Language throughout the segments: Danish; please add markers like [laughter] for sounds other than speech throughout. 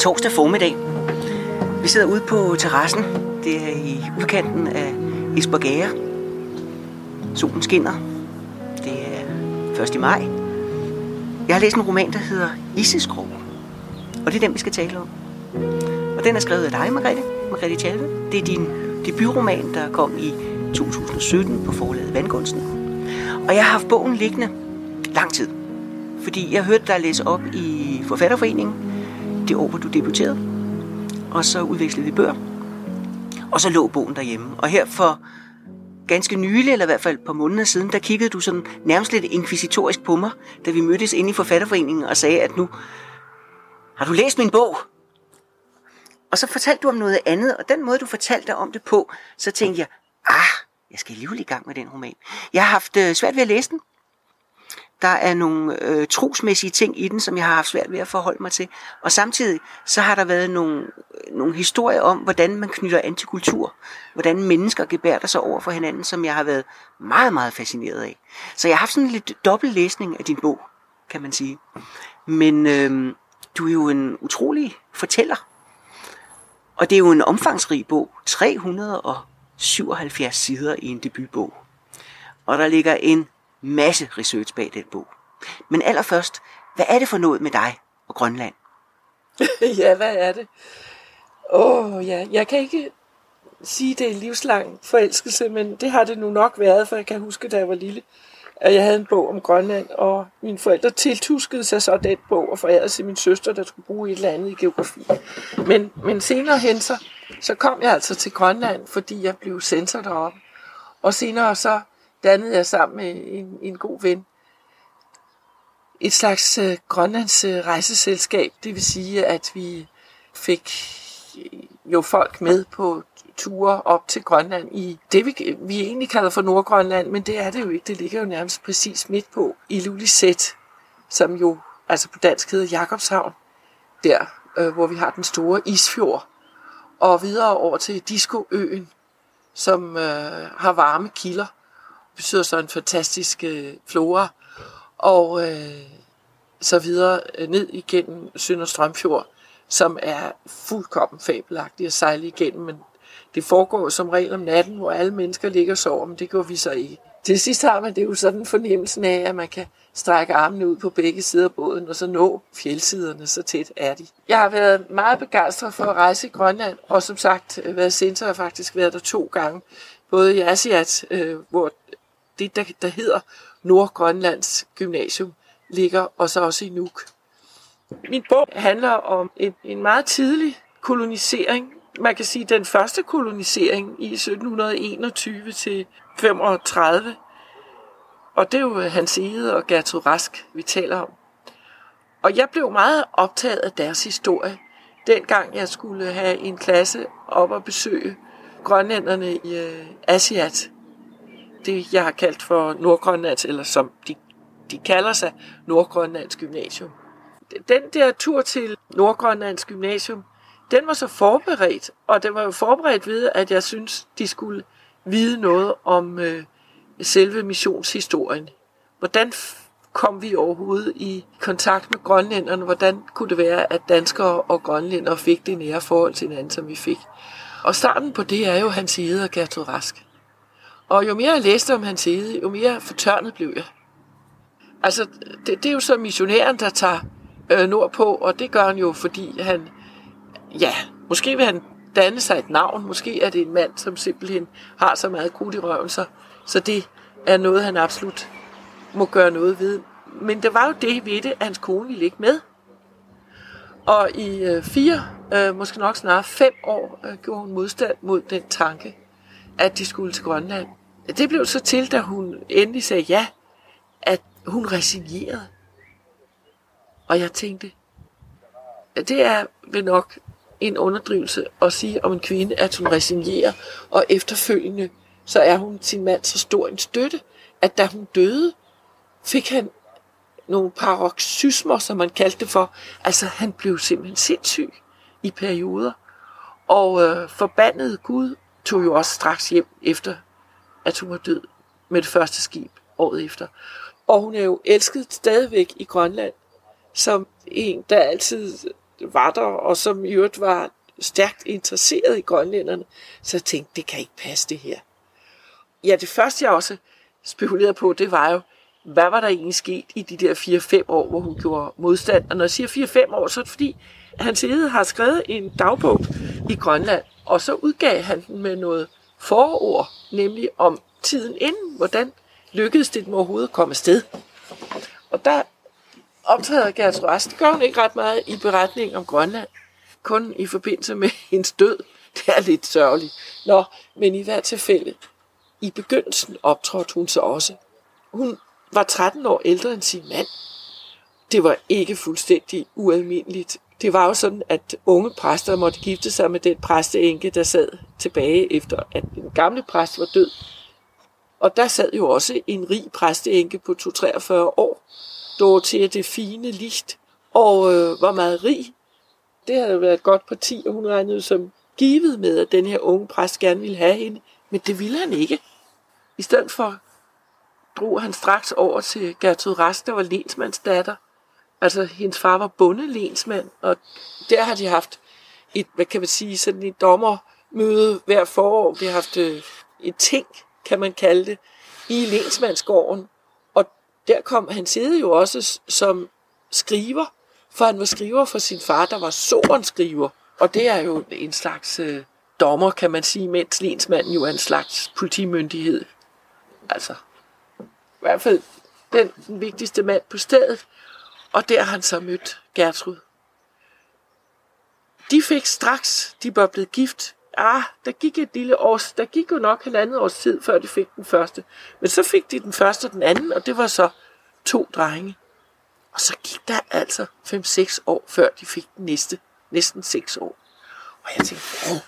torsdag formiddag. Vi sidder ude på terrassen. Det er i udkanten af Esbergære. Solen skinner. Det er 1. maj. Jeg har læst en roman, der hedder Iseskrog. Og det er den, vi skal tale om. Og den er skrevet af dig, Margrethe. Margrethe Tjalve. Det er din debutroman, der kom i 2017 på forlaget Vandgunsten. Og jeg har haft bogen liggende lang tid. Fordi jeg hørte dig læse op i Forfatterforeningen det år, hvor du debuterede. Og så udvekslede vi bøger. Og så lå bogen derhjemme. Og her for ganske nylig, eller i hvert fald et par måneder siden, der kiggede du sådan nærmest lidt inkvisitorisk på mig, da vi mødtes inde i Forfatterforeningen og sagde, at nu har du læst min bog? Og så fortalte du om noget andet, og den måde, du fortalte om det på, så tænkte jeg, ah, jeg skal alligevel i gang med den roman. Jeg har haft øh, svært ved at læse den. Der er nogle øh, trosmæssige ting i den, som jeg har haft svært ved at forholde mig til. Og samtidig så har der været nogle, øh, nogle historier om, hvordan man knytter an til kultur. Hvordan mennesker gebærder sig over for hinanden, som jeg har været meget, meget fascineret af. Så jeg har haft sådan en lidt dobbelt læsning af din bog, kan man sige. Men øh, du er jo en utrolig fortæller. Og det er jo en omfangsrig bog. 377 sider i en debutbog. Og der ligger en masse research bag den bog. Men allerførst, hvad er det for noget med dig og Grønland? [laughs] ja, hvad er det? Åh, oh, ja, jeg kan ikke sige, det er livslang forelskelse, men det har det nu nok været, for jeg kan huske, da jeg var lille, at jeg havde en bog om Grønland, og mine forældre tiltuskede sig så den bog og forærede til min søster, der skulle bruge et eller andet i geografi. Men, men senere hen så, så kom jeg altså til Grønland, fordi jeg blev censor deroppe. Og senere så dannede jeg sammen med en, en god ven et slags øh, Grønlands øh, rejseselskab. Det vil sige, at vi fik øh, jo folk med på ture op til Grønland i det, vi, vi egentlig kalder for Nordgrønland, men det er det jo ikke. Det ligger jo nærmest præcis midt på i Lulisæt, som jo altså på dansk hedder Jakobshavn, der øh, hvor vi har den store isfjord, og videre over til Diskoøen, som øh, har varme kilder, betyder så en fantastisk øh, flora, og øh, så videre øh, ned igennem Sønderstrømfjord, som er fuldkommen fabelagtig at sejle igennem, men det foregår som regel om natten, hvor alle mennesker ligger og sover, men det går vi så ikke. Til sidst har man det jo sådan fornemmelsen af, at man kan strække armene ud på begge sider af båden, og så nå fjeldsiderne, så tæt er de. Jeg har været meget begejstret for at rejse i Grønland, og som sagt øh, været center har faktisk været der to gange. Både i Asiat, øh, hvor det, der, der hedder Nordgrønlands Gymnasium, ligger, og så også i Nuuk. Min bog handler om en, en meget tidlig kolonisering man kan sige, den første kolonisering i 1721 til 35. Og det er jo Hans Ede og Gertrud Rask, vi taler om. Og jeg blev meget optaget af deres historie, dengang jeg skulle have en klasse op og besøge grønlænderne i øh, Asiat. Det jeg har kaldt for Nordgrønlands, eller som de, de kalder sig, Nordgrønlands Gymnasium. Den der tur til Nordgrønlands Gymnasium, den var så forberedt, og den var jo forberedt ved, at jeg synes, de skulle vide noget om øh, selve missionshistorien. Hvordan kom vi overhovedet i kontakt med grønlænderne? Hvordan kunne det være, at danskere og grønlændere fik det nære forhold til hinanden, som vi fik? Og starten på det er jo Hans Ede og Gertrud Rask. Og jo mere jeg læste om Hans hede, jo mere fortørnet blev jeg. Altså, det, det er jo så missionæren, der tager øh, nordpå, og det gør han jo, fordi han ja, måske vil han danne sig et navn. Måske er det en mand, som simpelthen har så meget krudt i røven, så, så det er noget, han absolut må gøre noget ved. Men det var jo det ved det, at hans kone ville ikke med. Og i øh, fire, øh, måske nok snart fem år, øh, gjorde hun modstand mod den tanke, at de skulle til Grønland. Det blev så til, da hun endelig sagde ja, at hun resignerede. Og jeg tænkte, det er vel nok en underdrivelse at sige om en kvinde, at hun resignerer, og efterfølgende så er hun sin mand så stor en støtte, at da hun døde, fik han nogle paroxysmer, som man kaldte det for. Altså, han blev simpelthen sindssyg i perioder. Og øh, forbandet Gud tog jo også straks hjem efter, at hun var død med det første skib året efter. Og hun er jo elsket stadigvæk i Grønland, som en, der altid var der, og som i øvrigt var stærkt interesseret i grønlænderne, så jeg tænkte, det kan ikke passe det her. Ja, det første jeg også spekulerede på, det var jo, hvad var der egentlig sket i de der 4-5 år, hvor hun gjorde modstand? Og når jeg siger 4-5 år, så er det fordi, hans Hede har skrevet en dagbog i Grønland, og så udgav han den med noget forord, nemlig om tiden inden, hvordan lykkedes det dem overhovedet at komme afsted. Og der optræder Gertrud Rast, det gør hun ikke ret meget i beretningen om Grønland, kun i forbindelse med [laughs] hendes død. Det er lidt sørgeligt. Nå, men i hvert tilfælde, i begyndelsen optrådte hun så også. Hun var 13 år ældre end sin mand. Det var ikke fuldstændig ualmindeligt. Det var jo sådan, at unge præster måtte gifte sig med den præsteenke, der sad tilbage efter, at den gamle præst var død. Og der sad jo også en rig præsteenke på 243 år, Dorothea det fine licht, og øh, var meget rig. Det havde været godt parti, og hun regnede som givet med, at den her unge præst gerne ville have hende, men det ville han ikke. I stedet for drog han straks over til Gertrud Rask, der var lensmandsdatter. Altså, hendes far var bundelensmand, og der har de haft et, hvad kan man sige, sådan et dommermøde hver forår. De har haft øh, et ting, kan man kalde det, i lensmandsgården. Og der kom han sidde jo også som skriver, for han var skriver for sin far, der var sorenskriver. Og det er jo en slags øh, dommer, kan man sige, mens lensmanden jo er en slags politimyndighed. Altså, i hvert fald den, den vigtigste mand på stedet. Og der har han så mødt Gertrud. De fik straks, de var blevet gift. Ah, der gik et lille års, der gik jo nok halvandet års tid, før de fik den første. Men så fik de den første og den anden, og det var så to drenge. Og så gik der altså 5-6 år, før de fik den næste. Næsten 6 år. Og jeg tænkte, hvad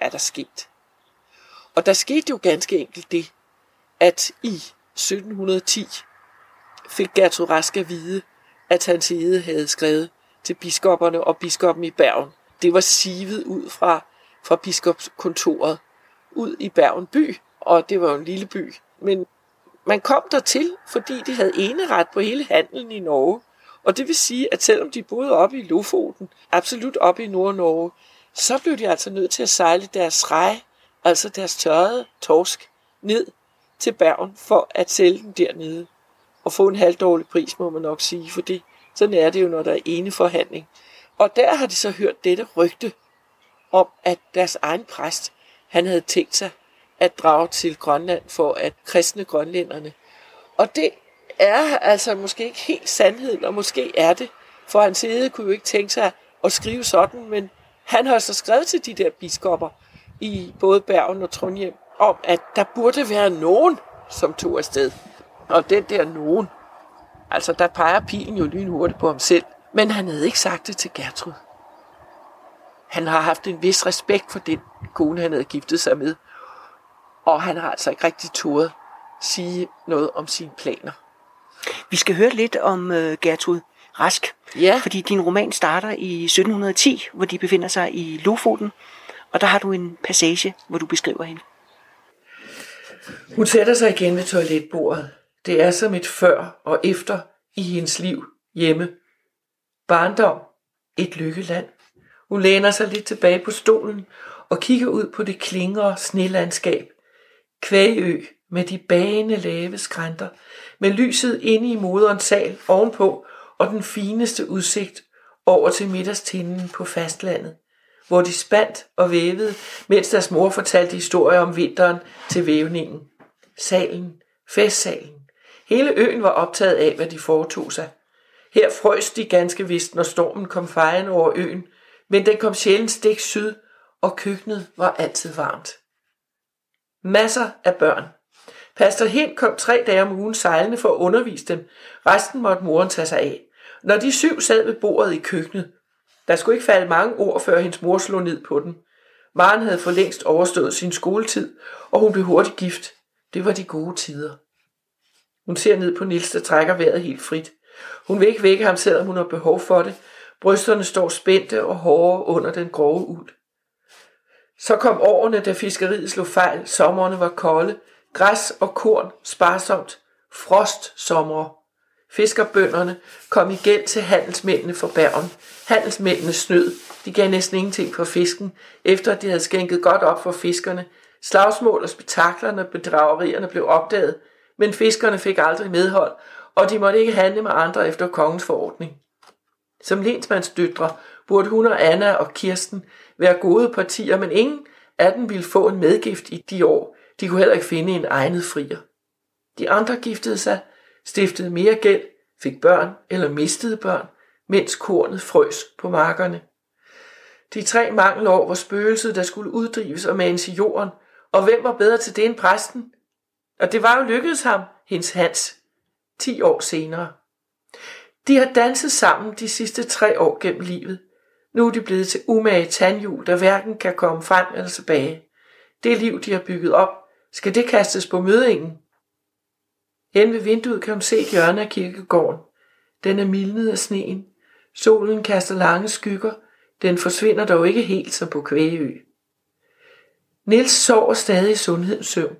er der sket? Og der skete jo ganske enkelt det, at i 1710 fik Gertrud Rask at vide, at hans hede havde skrevet til biskopperne og biskoppen i Bergen. Det var sivet ud fra, fra biskopskontoret ud i Bergen by, og det var jo en lille by. Men man kom der til, fordi de havde eneret på hele handelen i Norge. Og det vil sige, at selvom de boede oppe i Lofoten, absolut oppe i Nord-Norge, så blev de altså nødt til at sejle deres rej, altså deres tørrede torsk, ned til Bergen for at sælge den dernede. Og få en halvdårlig pris, må man nok sige, fordi sådan er det jo, når der er ene forhandling. Og der har de så hørt dette rygte om, at deres egen præst, han havde tænkt sig at drage til Grønland for at kristne grønlænderne. Og det er altså måske ikke helt sandheden, og måske er det, for hans side kunne jo ikke tænke sig at skrive sådan, men han har så skrevet til de der biskopper i både Bergen og Trondheim, om at der burde være nogen, som tog afsted. Og den der nogen, altså der peger pilen jo lynhurtigt på ham selv, men han havde ikke sagt det til Gertrud. Han har haft en vis respekt for den kone, han havde giftet sig med, og han har altså ikke rigtig turet sige noget om sine planer. Vi skal høre lidt om uh, Gertrud Rask, Ja. fordi din roman starter i 1710, hvor de befinder sig i Lofoten, og der har du en passage, hvor du beskriver hende. Hun sætter sig igen ved toiletbordet. Det er som et før og efter i hendes liv hjemme. Barndom. Et lykkeland. Hun læner sig lidt tilbage på stolen og kigger ud på det klingere snelandskab. Kvægø med de bagende lave skrænter, med lyset inde i moderens sal ovenpå og den fineste udsigt over til middagstinden på fastlandet, hvor de spandt og vævede, mens deres mor fortalte historier om vinteren til vævningen. Salen, festsalen. Hele øen var optaget af, hvad de foretog sig. Her frøs de ganske vist, når stormen kom fejende over øen, men den kom sjældent stik syd, og køkkenet var altid varmt. Masser af børn. Pastor Hind kom tre dage om ugen sejlende for at undervise dem. Resten måtte moren tage sig af. Når de syv sad ved bordet i køkkenet, der skulle ikke falde mange ord, før hendes mor slog ned på dem. Maren havde for længst overstået sin skoletid, og hun blev hurtigt gift. Det var de gode tider. Hun ser ned på Nils, der trækker vejret helt frit. Hun vil ikke vække ham, selvom hun har behov for det. Brysterne står spændte og hårde under den grove uld. Så kom årene, da fiskeriet slog fejl. Sommerne var kolde. Græs og korn sparsomt. Frost sommer. Fiskerbønderne kom i gæld til handelsmændene for Bergen. Handelsmændene snød. De gav næsten ingenting for fisken, efter at de havde skænket godt op for fiskerne. Slagsmål og spektaklerne og bedragerierne blev opdaget, men fiskerne fik aldrig medhold, og de måtte ikke handle med andre efter kongens forordning. Som lensmandsdøtre burde hun og Anna og Kirsten være gode partier, men ingen af dem ville få en medgift i de år. De kunne heller ikke finde en egnet frier. De andre giftede sig, stiftede mere gæld, fik børn eller mistede børn, mens kornet frøs på markerne. De tre mangelår var spøgelset, der skulle uddrives og manes i jorden, og hvem var bedre til det end præsten? Og det var jo lykkedes ham, hendes Hans, 10 år senere. De har danset sammen de sidste tre år gennem livet. Nu er de blevet til umage tandhjul, der hverken kan komme frem eller tilbage. Det liv, de har bygget op, skal det kastes på mødingen? Hen ved vinduet kan hun se hjørnet af kirkegården. Den er mildnet af sneen. Solen kaster lange skygger. Den forsvinder dog ikke helt som på Kvægeø. Nils sover stadig i sundhedens søvn.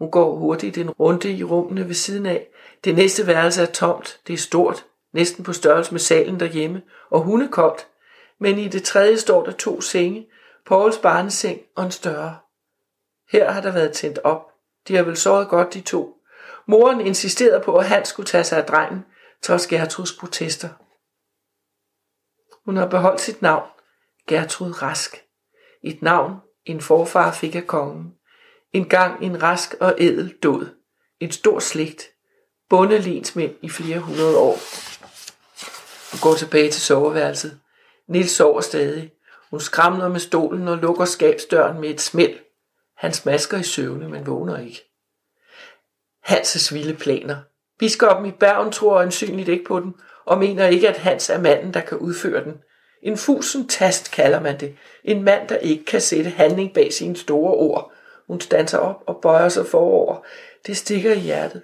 Hun går hurtigt en runde i rummene ved siden af. Det næste værelse er tomt. Det er stort, næsten på størrelse med salen derhjemme, og hundekoldt. Men i det tredje står der to senge, Pauls barneseng og en større. Her har der været tændt op. De har vel såret godt, de to. Moren insisterede på, at han skulle tage sig af drengen, trods Gertruds protester. Hun har beholdt sit navn, Gertrud Rask. Et navn, en forfar fik af kongen. En gang en rask og edel død. En stor slægt. Bundelensmænd i flere hundrede år. Hun går tilbage til soveværelset. Nils sover stadig. Hun skramler med stolen og lukker skabsdøren med et smæld. Han smasker i søvne, men vågner ikke. Hanses vilde planer. Biskoppen i Bergen tror ansynligt ikke på den, og mener ikke, at Hans er manden, der kan udføre den. En fusen tast kalder man det. En mand, der ikke kan sætte handling bag sine store ord. Hun standser op og bøjer sig forover. Det stikker i hjertet.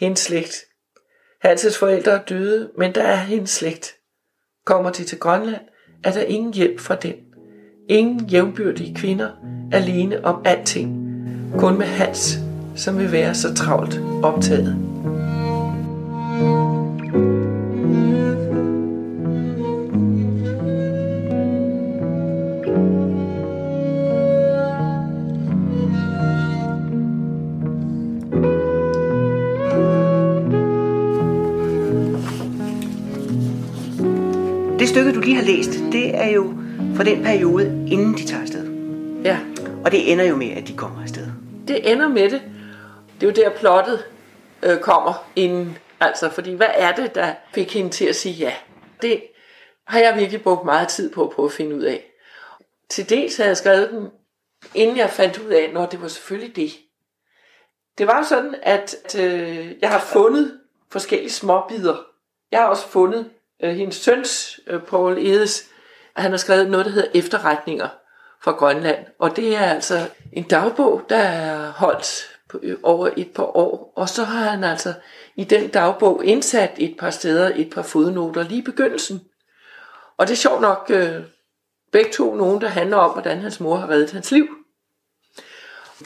Hendes slægt. Hanses forældre er døde, men der er hendes slægt. Kommer de til Grønland, er der ingen hjælp fra den. Ingen jævnbyrdige kvinder, alene om alting. Kun med Hans, som vil være så travlt optaget. Stykke, du lige har læst, det er jo fra den periode, inden de tager afsted. Ja, Og det ender jo med, at de kommer afsted. det ender med det. Det er jo der plottet øh, kommer inden. Altså, fordi hvad er det, der fik hende til at sige ja? Det har jeg virkelig brugt meget tid på at prøve at finde ud af. Til dels havde jeg skrevet den, inden jeg fandt ud af, når det var selvfølgelig det. Det var jo sådan, at øh, jeg har fundet forskellige småbider. Jeg har også fundet øh, hendes søns, øh, Paul Edes, han har skrevet noget, der hedder Efterretninger fra Grønland. Og det er altså en dagbog, der er holdt på, øh, over et par år. Og så har han altså i den dagbog indsat et par steder, et par fodnoter lige i begyndelsen. Og det er sjovt nok øh, begge to nogen, der handler om, hvordan hans mor har reddet hans liv.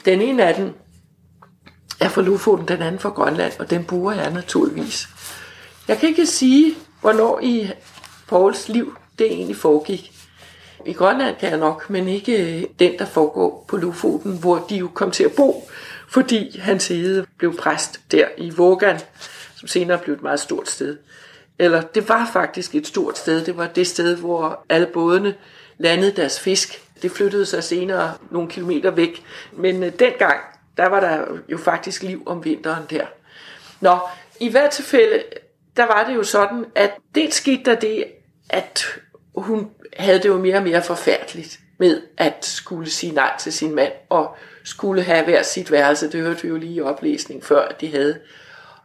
Den ene af dem er fra Lofoten, den anden fra Grønland, og den bruger jeg naturligvis. Jeg kan ikke sige, hvornår i Pauls liv det egentlig foregik. I Grønland kan jeg nok, men ikke øh, den, der foregår på Lofoten, hvor de jo kom til at bo, fordi hans hede blev præst der i Vågan, som senere blev et meget stort sted. Eller det var faktisk et stort sted. Det var det sted, hvor alle bådene landede deres fisk. Det flyttede sig senere nogle kilometer væk. Men øh, dengang, der var der jo faktisk liv om vinteren der. Nå, i hvert tilfælde, der var det jo sådan, at det skete der det, at hun havde det jo mere og mere forfærdeligt med at skulle sige nej til sin mand, og skulle have hver sit værelse. Det hørte vi jo lige i oplæsning før, at de havde,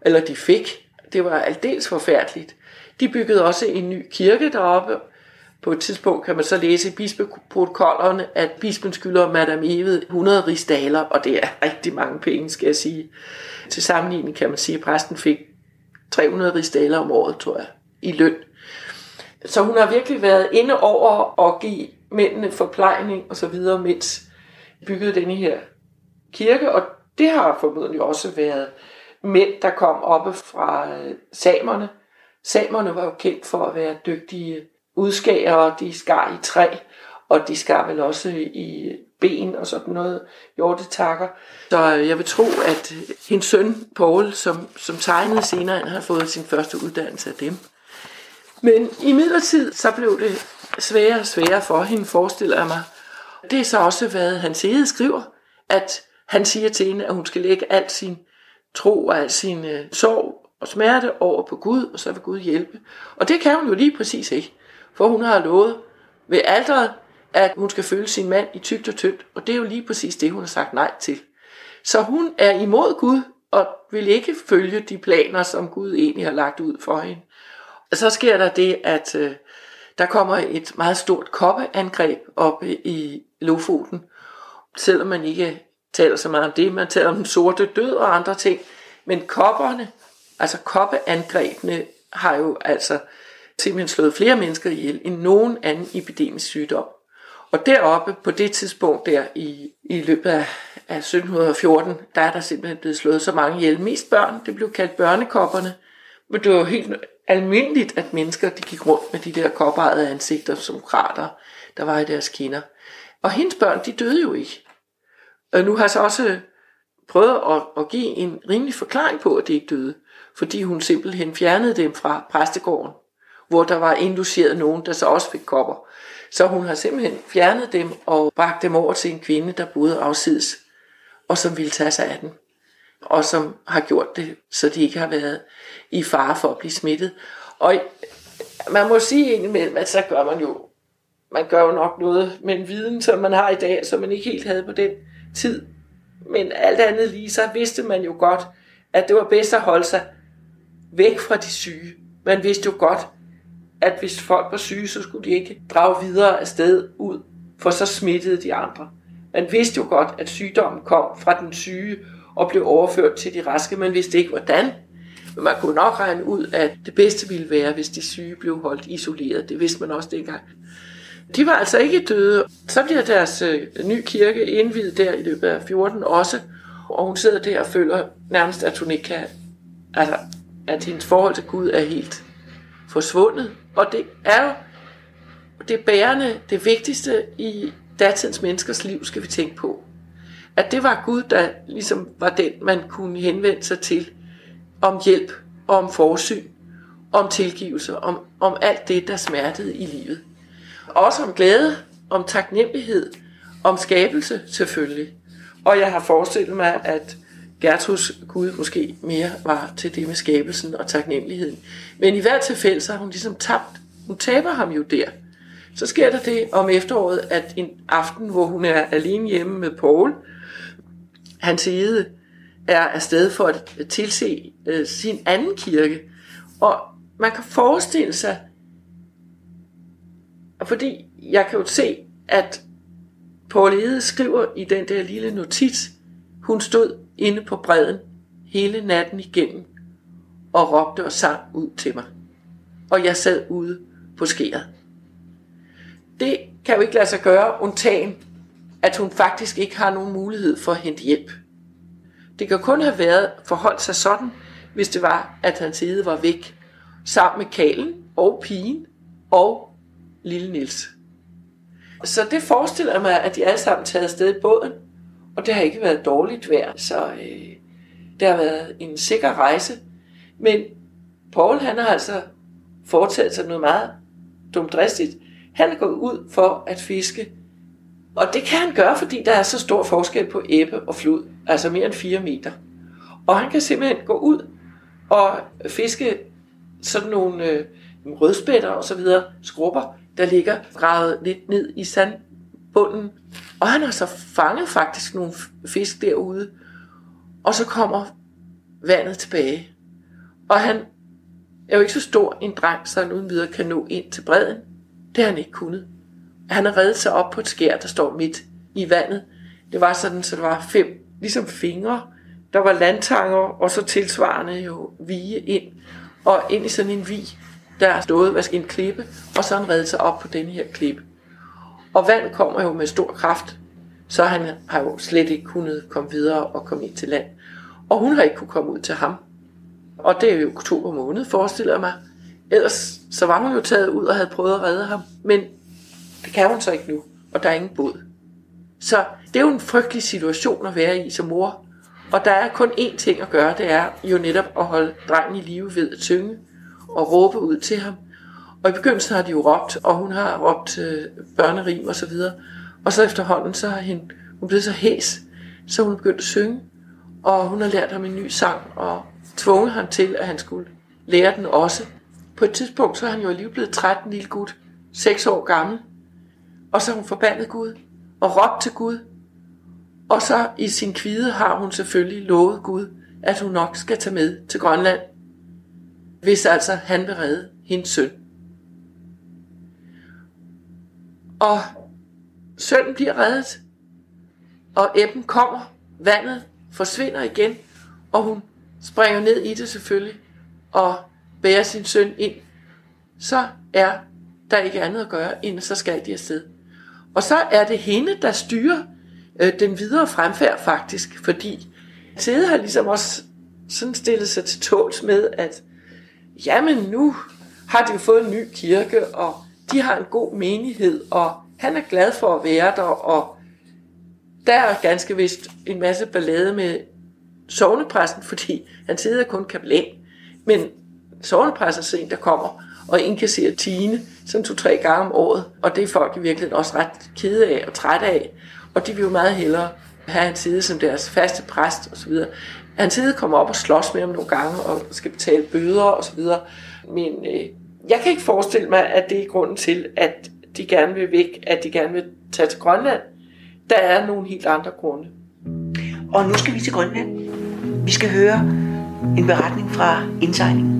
eller de fik. Det var aldeles forfærdeligt. De byggede også en ny kirke deroppe. På et tidspunkt kan man så læse i bispeprotokollerne, at bispen skylder Madame Eve 100 rigsdaler, og det er rigtig mange penge, skal jeg sige. Til sammenligning kan man sige, at præsten fik 300 rigsdaler om året, tror jeg, i løn. Så hun har virkelig været inde over at give mændene forplejning og så videre, mens byggede denne her kirke, og det har formodentlig også været mænd, der kom oppe fra øh, samerne. Samerne var jo kendt for at være dygtige udskærere, de skar i træ, og de skar vel også i ben og sådan noget, hjortetakker. Så øh, jeg vil tro, at hendes søn, Paul, som, som tegnede senere, han har fået sin første uddannelse af dem. Men i midlertid, så blev det sværere og sværere for hende, forestiller jeg mig. Det er så også, hvad hans Hede skriver, at han siger til hende, at hun skal lægge al sin tro og al sin øh, sorg og smerte over på Gud, og så vil Gud hjælpe. Og det kan hun jo lige præcis ikke, for hun har lovet ved alderet, at hun skal følge sin mand i tygt og tyndt, og det er jo lige præcis det, hun har sagt nej til. Så hun er imod Gud, og vil ikke følge de planer, som Gud egentlig har lagt ud for hende. Og så sker der det, at øh, der kommer et meget stort koppeangreb op i Lofoten, selvom man ikke taler så meget om det, man taler om den sorte død og andre ting, men kopperne, altså koppeangrebene, har jo altså simpelthen slået flere mennesker ihjel end nogen anden epidemisk sygdom. Og deroppe på det tidspunkt der i, i løbet af, af 1714, der er der simpelthen blevet slået så mange ihjel. Mest børn, det blev kaldt børnekopperne. Men det var helt almindeligt, at mennesker de gik rundt med de der kopperede ansigter som krater, der var i deres kinder. Og hendes børn, de døde jo ikke. Og nu har jeg så også prøvet at, at give en rimelig forklaring på, at de ikke døde. Fordi hun simpelthen fjernede dem fra præstegården, hvor der var indluceret nogen, der så også fik kopper. Så hun har simpelthen fjernet dem og bragt dem over til en kvinde, der boede afsides, og som ville tage sig af dem. Og som har gjort det, så de ikke har været i fare for at blive smittet. Og man må sige indimellem, at så gør man jo, man gør jo nok noget med en viden, som man har i dag, som man ikke helt havde på den tid. Men alt andet lige, så vidste man jo godt, at det var bedst at holde sig væk fra de syge. Man vidste jo godt, at hvis folk var syge, så skulle de ikke drage videre afsted ud, for så smittede de andre. Man vidste jo godt, at sygdommen kom fra den syge og blev overført til de raske. Man vidste ikke, hvordan. Men man kunne nok regne ud, at det bedste ville være, hvis de syge blev holdt isoleret. Det vidste man også dengang. De var altså ikke døde. Så bliver deres øh, nye kirke indvidet der i løbet af 14 også. Og hun sidder der og føler nærmest, at hun ikke kan... Altså, at hendes forhold til Gud er helt forsvundet. Og det er jo det bærende, det vigtigste i datidens menneskers liv, skal vi tænke på. At det var Gud, der ligesom var den, man kunne henvende sig til om hjælp, om forsyn, om tilgivelse, om, om alt det, der smertede i livet. Også om glæde, om taknemmelighed, om skabelse selvfølgelig. Og jeg har forestillet mig, at Gertruds Gud måske mere var til det med skabelsen og taknemmeligheden. Men i hvert tilfælde, så har hun ligesom tabt. Hun taber ham jo der. Så sker der det om efteråret, at en aften, hvor hun er alene hjemme med Paul, hans ede er afsted for at tilse øh, sin anden kirke. Og man kan forestille sig, fordi jeg kan jo se, at Paul Ede skriver i den der lille notits, hun stod inde på bredden hele natten igennem og råbte og sang ud til mig. Og jeg sad ude på skæret. Det kan jo ikke lade sig gøre, undtagen, at hun faktisk ikke har nogen mulighed for at hente hjælp. Det kan kun have været forholdt sig sådan, hvis det var, at hans hede var væk, sammen med Kalen og pigen og lille Nils. Så det forestiller mig, at de alle sammen taget afsted i båden, og det har ikke været dårligt vejr, så øh, det har været en sikker rejse. Men Paul han har altså foretaget sig noget meget dumdristigt. Han er gået ud for at fiske, og det kan han gøre, fordi der er så stor forskel på æbbe og flod, altså mere end 4 meter. Og han kan simpelthen gå ud og fiske sådan nogle øh, rødspætter og så videre, skrubber, der ligger gravet lidt ned i sandbunden. Og han har så fanget faktisk nogle fisk derude. Og så kommer vandet tilbage. Og han er jo ikke så stor en dreng, så han uden videre kan nå ind til bredden. Det har han ikke kunnet. Han har reddet sig op på et skær, der står midt i vandet. Det var sådan, så der var fem, ligesom fingre. Der var landtanger, og så tilsvarende jo vige ind. Og ind i sådan en vi, der stod, hvad skal, en klippe, og så han reddet sig op på den her klippe. Og vand kommer jo med stor kraft, så han har jo slet ikke kunnet komme videre og komme ind til land. Og hun har ikke kunne komme ud til ham. Og det er jo oktober måned, forestiller jeg mig. Ellers så var hun jo taget ud og havde prøvet at redde ham. Men det kan hun så ikke nu, og der er ingen båd. Så det er jo en frygtelig situation at være i som mor. Og der er kun én ting at gøre, det er jo netop at holde drengen i live ved at synge og råbe ud til ham. Og i begyndelsen har de jo råbt, og hun har råbt øh, børnerim og så videre. Og så efterhånden, så har hende, hun blevet så hæs, så hun begyndte at synge. Og hun har lært ham en ny sang, og tvunget ham til, at han skulle lære den også. På et tidspunkt, så er han jo alligevel blevet 13 lille gut, 6 år gammel. Og så har hun forbandet Gud, og råbt til Gud. Og så i sin kvide har hun selvfølgelig lovet Gud, at hun nok skal tage med til Grønland, hvis altså han vil redde hendes søn. Og sønnen bliver reddet, og æbben kommer, vandet forsvinder igen, og hun springer ned i det selvfølgelig, og bærer sin søn ind. Så er der ikke andet at gøre, end så skal de afsted. Og så er det hende, der styrer øh, den videre fremfærd faktisk, fordi Sede har ligesom også sådan stillet sig til tåls med, at jamen nu har de jo fået en ny kirke, og de har en god menighed, og han er glad for at være der, og der er ganske vist en masse ballade med sovnepræsten, fordi han sidder kun kapellan. Men sovnepræsten er en, der kommer og indkasserer Tine sådan to-tre gange om året, og det er folk i virkeligheden også ret kede af og trætte af, og de vil jo meget hellere have en side som deres faste præst osv. Han side kommer op og slås med ham nogle gange og skal betale bøder osv. Men øh, jeg kan ikke forestille mig, at det er grunden til, at de gerne vil væk, at de gerne vil tage til Grønland. Der er nogle helt andre grunde. Og nu skal vi til Grønland. Vi skal høre en beretning fra indsejlingen.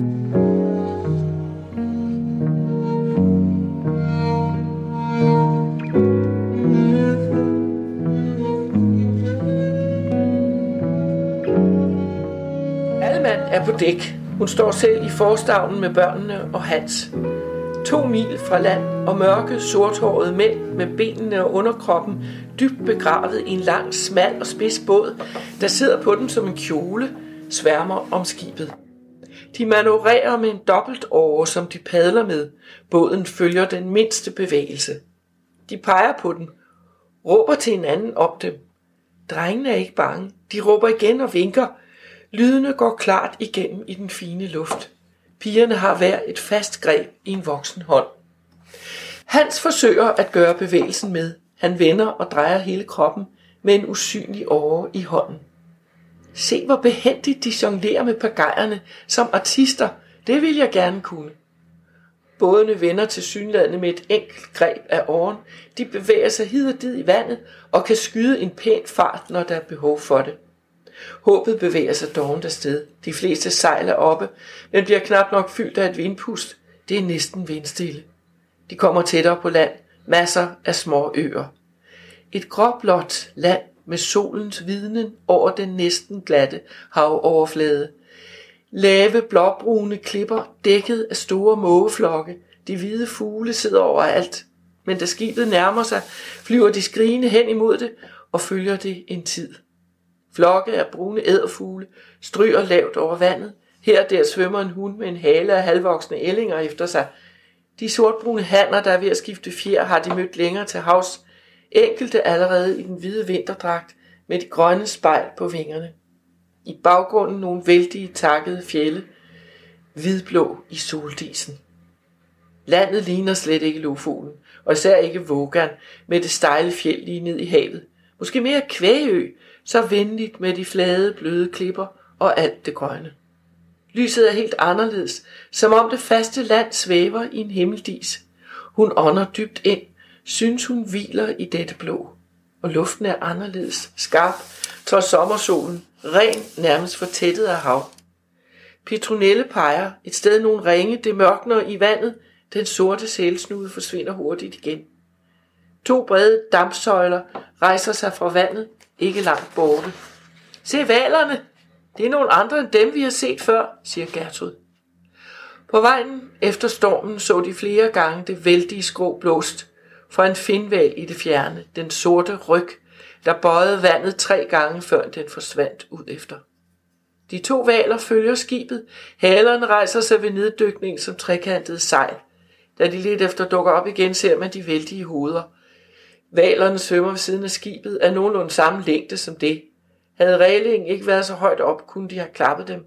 Almand er på dæk. Hun står selv i forstavnen med børnene og Hans. To mil fra land og mørke, sorthårede mænd med benene og underkroppen dybt begravet i en lang, smal og spids båd, der sidder på den som en kjole, sværmer om skibet. De manøvrerer med en dobbelt åre, som de padler med. Båden følger den mindste bevægelse. De peger på den, råber til hinanden om dem. Drengene er ikke bange. De råber igen og vinker. Lydene går klart igennem i den fine luft. Pigerne har hver et fast greb i en voksen hånd. Hans forsøger at gøre bevægelsen med. Han vender og drejer hele kroppen med en usynlig åre i hånden. Se, hvor behendigt de jonglerer med pagajerne som artister. Det vil jeg gerne kunne. Bådene vender til synladende med et enkelt greb af åren. De bevæger sig hid og did i vandet og kan skyde en pæn fart, når der er behov for det. Håbet bevæger sig dovent afsted. De fleste sejler oppe, men bliver knap nok fyldt af et vindpust. Det er næsten vindstille. De kommer tættere på land. Masser af små øer. Et gråblåt land med solens vidnen over den næsten glatte havoverflade. Lave blåbrune klipper dækket af store mågeflokke. De hvide fugle sidder overalt. Men da skibet nærmer sig, flyver de skrigende hen imod det og følger det en tid. Flokke af brune æderfugle stryger lavt over vandet. Her der svømmer en hund med en hale af halvvoksne ællinger efter sig. De sortbrune hanner, der er ved at skifte fjer, har de mødt længere til havs. Enkelte allerede i den hvide vinterdragt med de grønne spejl på vingerne. I baggrunden nogle vældige takkede fjelle, hvidblå i soldisen. Landet ligner slet ikke Lofoten, og især ikke Vågan med det stejle fjeld lige ned i havet. Måske mere Kvægø, så venligt med de flade, bløde klipper og alt det grønne. Lyset er helt anderledes, som om det faste land svæver i en himmeldis. Hun ånder dybt ind, synes hun hviler i dette blå. Og luften er anderledes, skarp, trods sommersolen, ren, nærmest fortættet af hav. Petronelle peger, et sted nogle ringe, det mørkner i vandet, den sorte sælsnude forsvinder hurtigt igen. To brede dampsøjler rejser sig fra vandet, ikke langt borte. Se valerne! Det er nogle andre end dem, vi har set før, siger Gertrud. På vejen efter stormen så de flere gange det vældige skrå blåst fra en finval i det fjerne, den sorte ryg, der bøjede vandet tre gange, før den forsvandt ud efter. De to valer følger skibet. Halerne rejser sig ved neddykning som trekantede sejl. Da de lidt efter dukker op igen, ser man de vældige hoveder. Valerne svømmer ved siden af skibet af nogenlunde samme længde som det. Havde reglingen ikke været så højt op, kunne de have klappet dem.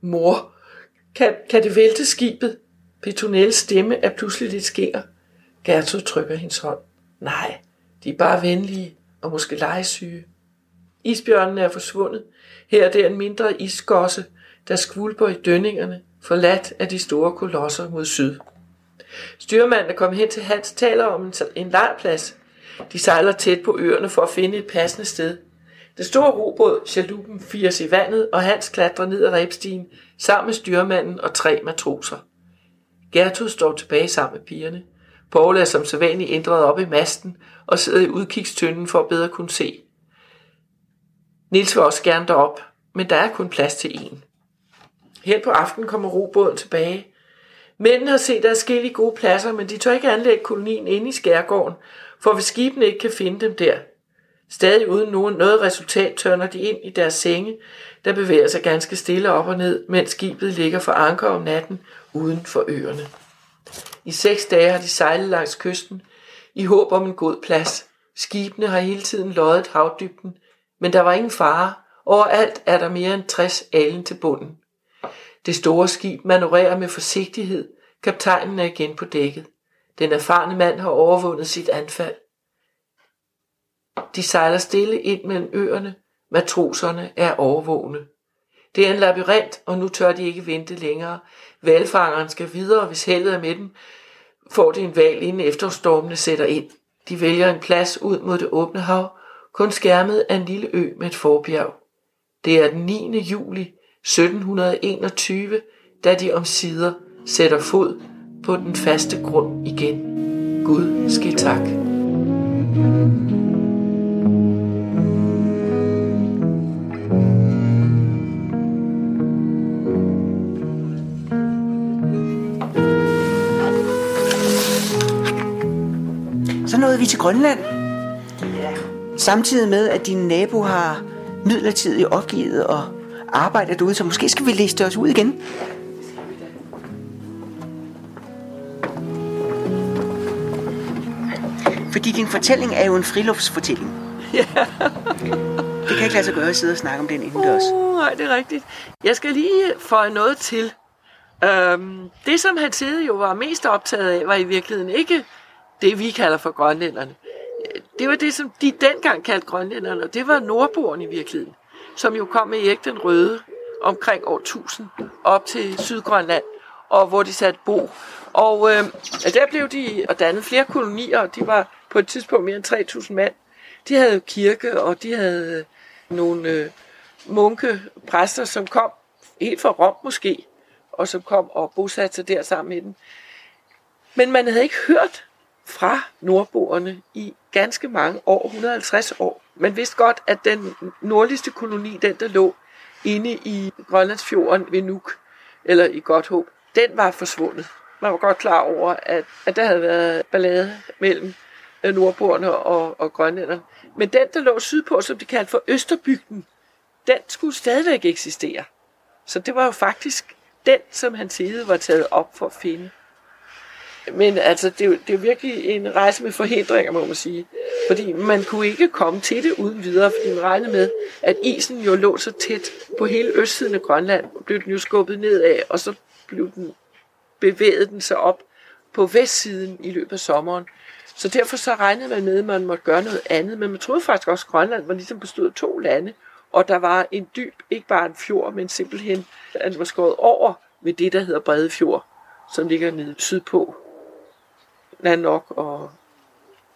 Mor, kan, kan det vælte skibet? Petronelles stemme er pludselig lidt skinger. Gertrud trykker hendes hånd. Nej, de er bare venlige og måske legesyge. Isbjørnen er forsvundet. Her er der en mindre isgosse, der skvulper i dønningerne, forladt af de store kolosser mod syd. Styrmanden er kommet hen til Hans, taler om en, en lejrplads. De sejler tæt på øerne for at finde et passende sted. Den store robåd, Chalupen, fires i vandet, og Hans klatrer ned ad rebstigen sammen med styrmanden og tre matroser. Gertrud står tilbage sammen med pigerne. Paul er som sædvanligt ændret op i masten og sidder i udkigstønden for at bedre kunne se. Nils vil også gerne derop, men der er kun plads til en. Hen på aftenen kommer robåden tilbage. Mændene har set adskillige gode pladser, men de tør ikke anlægge kolonien inde i skærgården, for hvis skibene ikke kan finde dem der. Stadig uden nogen noget resultat tørner de ind i deres senge, der bevæger sig ganske stille op og ned, mens skibet ligger for anker om natten uden for øerne. I seks dage har de sejlet langs kysten, i håb om en god plads. Skibene har hele tiden løjet havdybden, men der var ingen fare. Overalt er der mere end 60 alen til bunden. Det store skib manøvrerer med forsigtighed. Kaptajnen er igen på dækket. Den erfarne mand har overvundet sit anfald. De sejler stille ind mellem øerne. Matroserne er overvågne. Det er en labyrint, og nu tør de ikke vente længere. Valfangeren skal videre, hvis heldet er med dem, får de en valg inden efterstormene sætter ind. De vælger en plads ud mod det åbne hav, kun skærmet af en lille ø med et forbjerg. Det er den 9. juli 1721, da de omsider sætter fod på den faste grund igen. Gud ske tak. Så nåede vi til Grønland. Samtidig med, at din nabo har midlertidigt opgivet og arbejder derude, så måske skal vi læse det os ud igen. Fordi din fortælling er jo en friluftsfortælling. Ja. Det kan ikke lade sig gøre at sidde og snakke om den indendørs. Uh, nej, det er rigtigt. Jeg skal lige få noget til. Øhm, det, som han sidde jo var mest optaget af, var i virkeligheden ikke det, vi kalder for grønlænderne. Det var det, som de dengang kaldte grønlænderne, og det var nordboerne i virkeligheden, som jo kom med Erik den Røde omkring år 1000 op til Sydgrønland, og hvor de satte bo. Og øh, der blev de og dannet flere kolonier, og de var på et tidspunkt mere end 3.000 mand. De havde kirke, og de havde øh, nogle øh, munke, præster, som kom helt fra Rom måske, og som kom og bosatte sig der sammen med dem. Men man havde ikke hørt fra nordboerne i ganske mange år, 150 år. Man vidste godt, at den nordligste koloni, den der lå inde i Grønlandsfjorden ved Nuuk, eller i Godthåb, den var forsvundet. Man var godt klar over, at, at der havde været ballade mellem nordboerne og, og grønlænder. Men den, der lå sydpå, som de kaldte for Østerbygden, den skulle stadigvæk eksistere. Så det var jo faktisk den, som han side var taget op for at finde. Men altså, det er, jo, det er jo virkelig en rejse med forhindringer, må man sige. Fordi man kunne ikke komme til det uden videre, fordi man regnede med, at isen jo lå så tæt på hele østsiden af Grønland, blev den jo skubbet nedad, og så blev den, bevægede den sig op på vestsiden i løbet af sommeren. Så derfor så regnede man med, at man måtte gøre noget andet. Men man troede faktisk også, at Grønland var ligesom bestod af to lande, og der var en dyb, ikke bare en fjord, men simpelthen, at den var skåret over ved det, der hedder Bredefjord, som ligger nede sydpå. Nanok og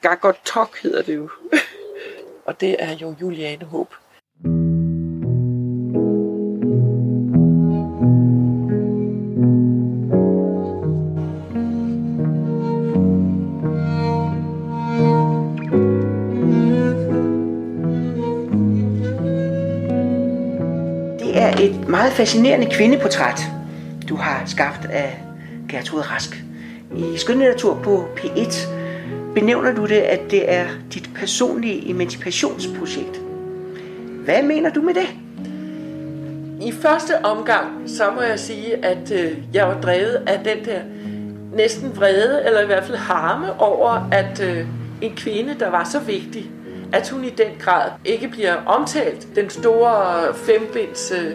Gagotok hedder det jo. [laughs] og det er jo Juliane Håb. Meget fascinerende kvindeportræt, du har skabt af Gertrud Rask. I skønlitteratur på P1 benævner du det, at det er dit personlige emancipationsprojekt. Hvad mener du med det? i første omgang, så må jeg sige, at øh, jeg var drevet af den der næsten vrede, eller i hvert fald harme over, at øh, en kvinde, der var så vigtig, at hun i den grad ikke bliver omtalt. Den store fembinds øh,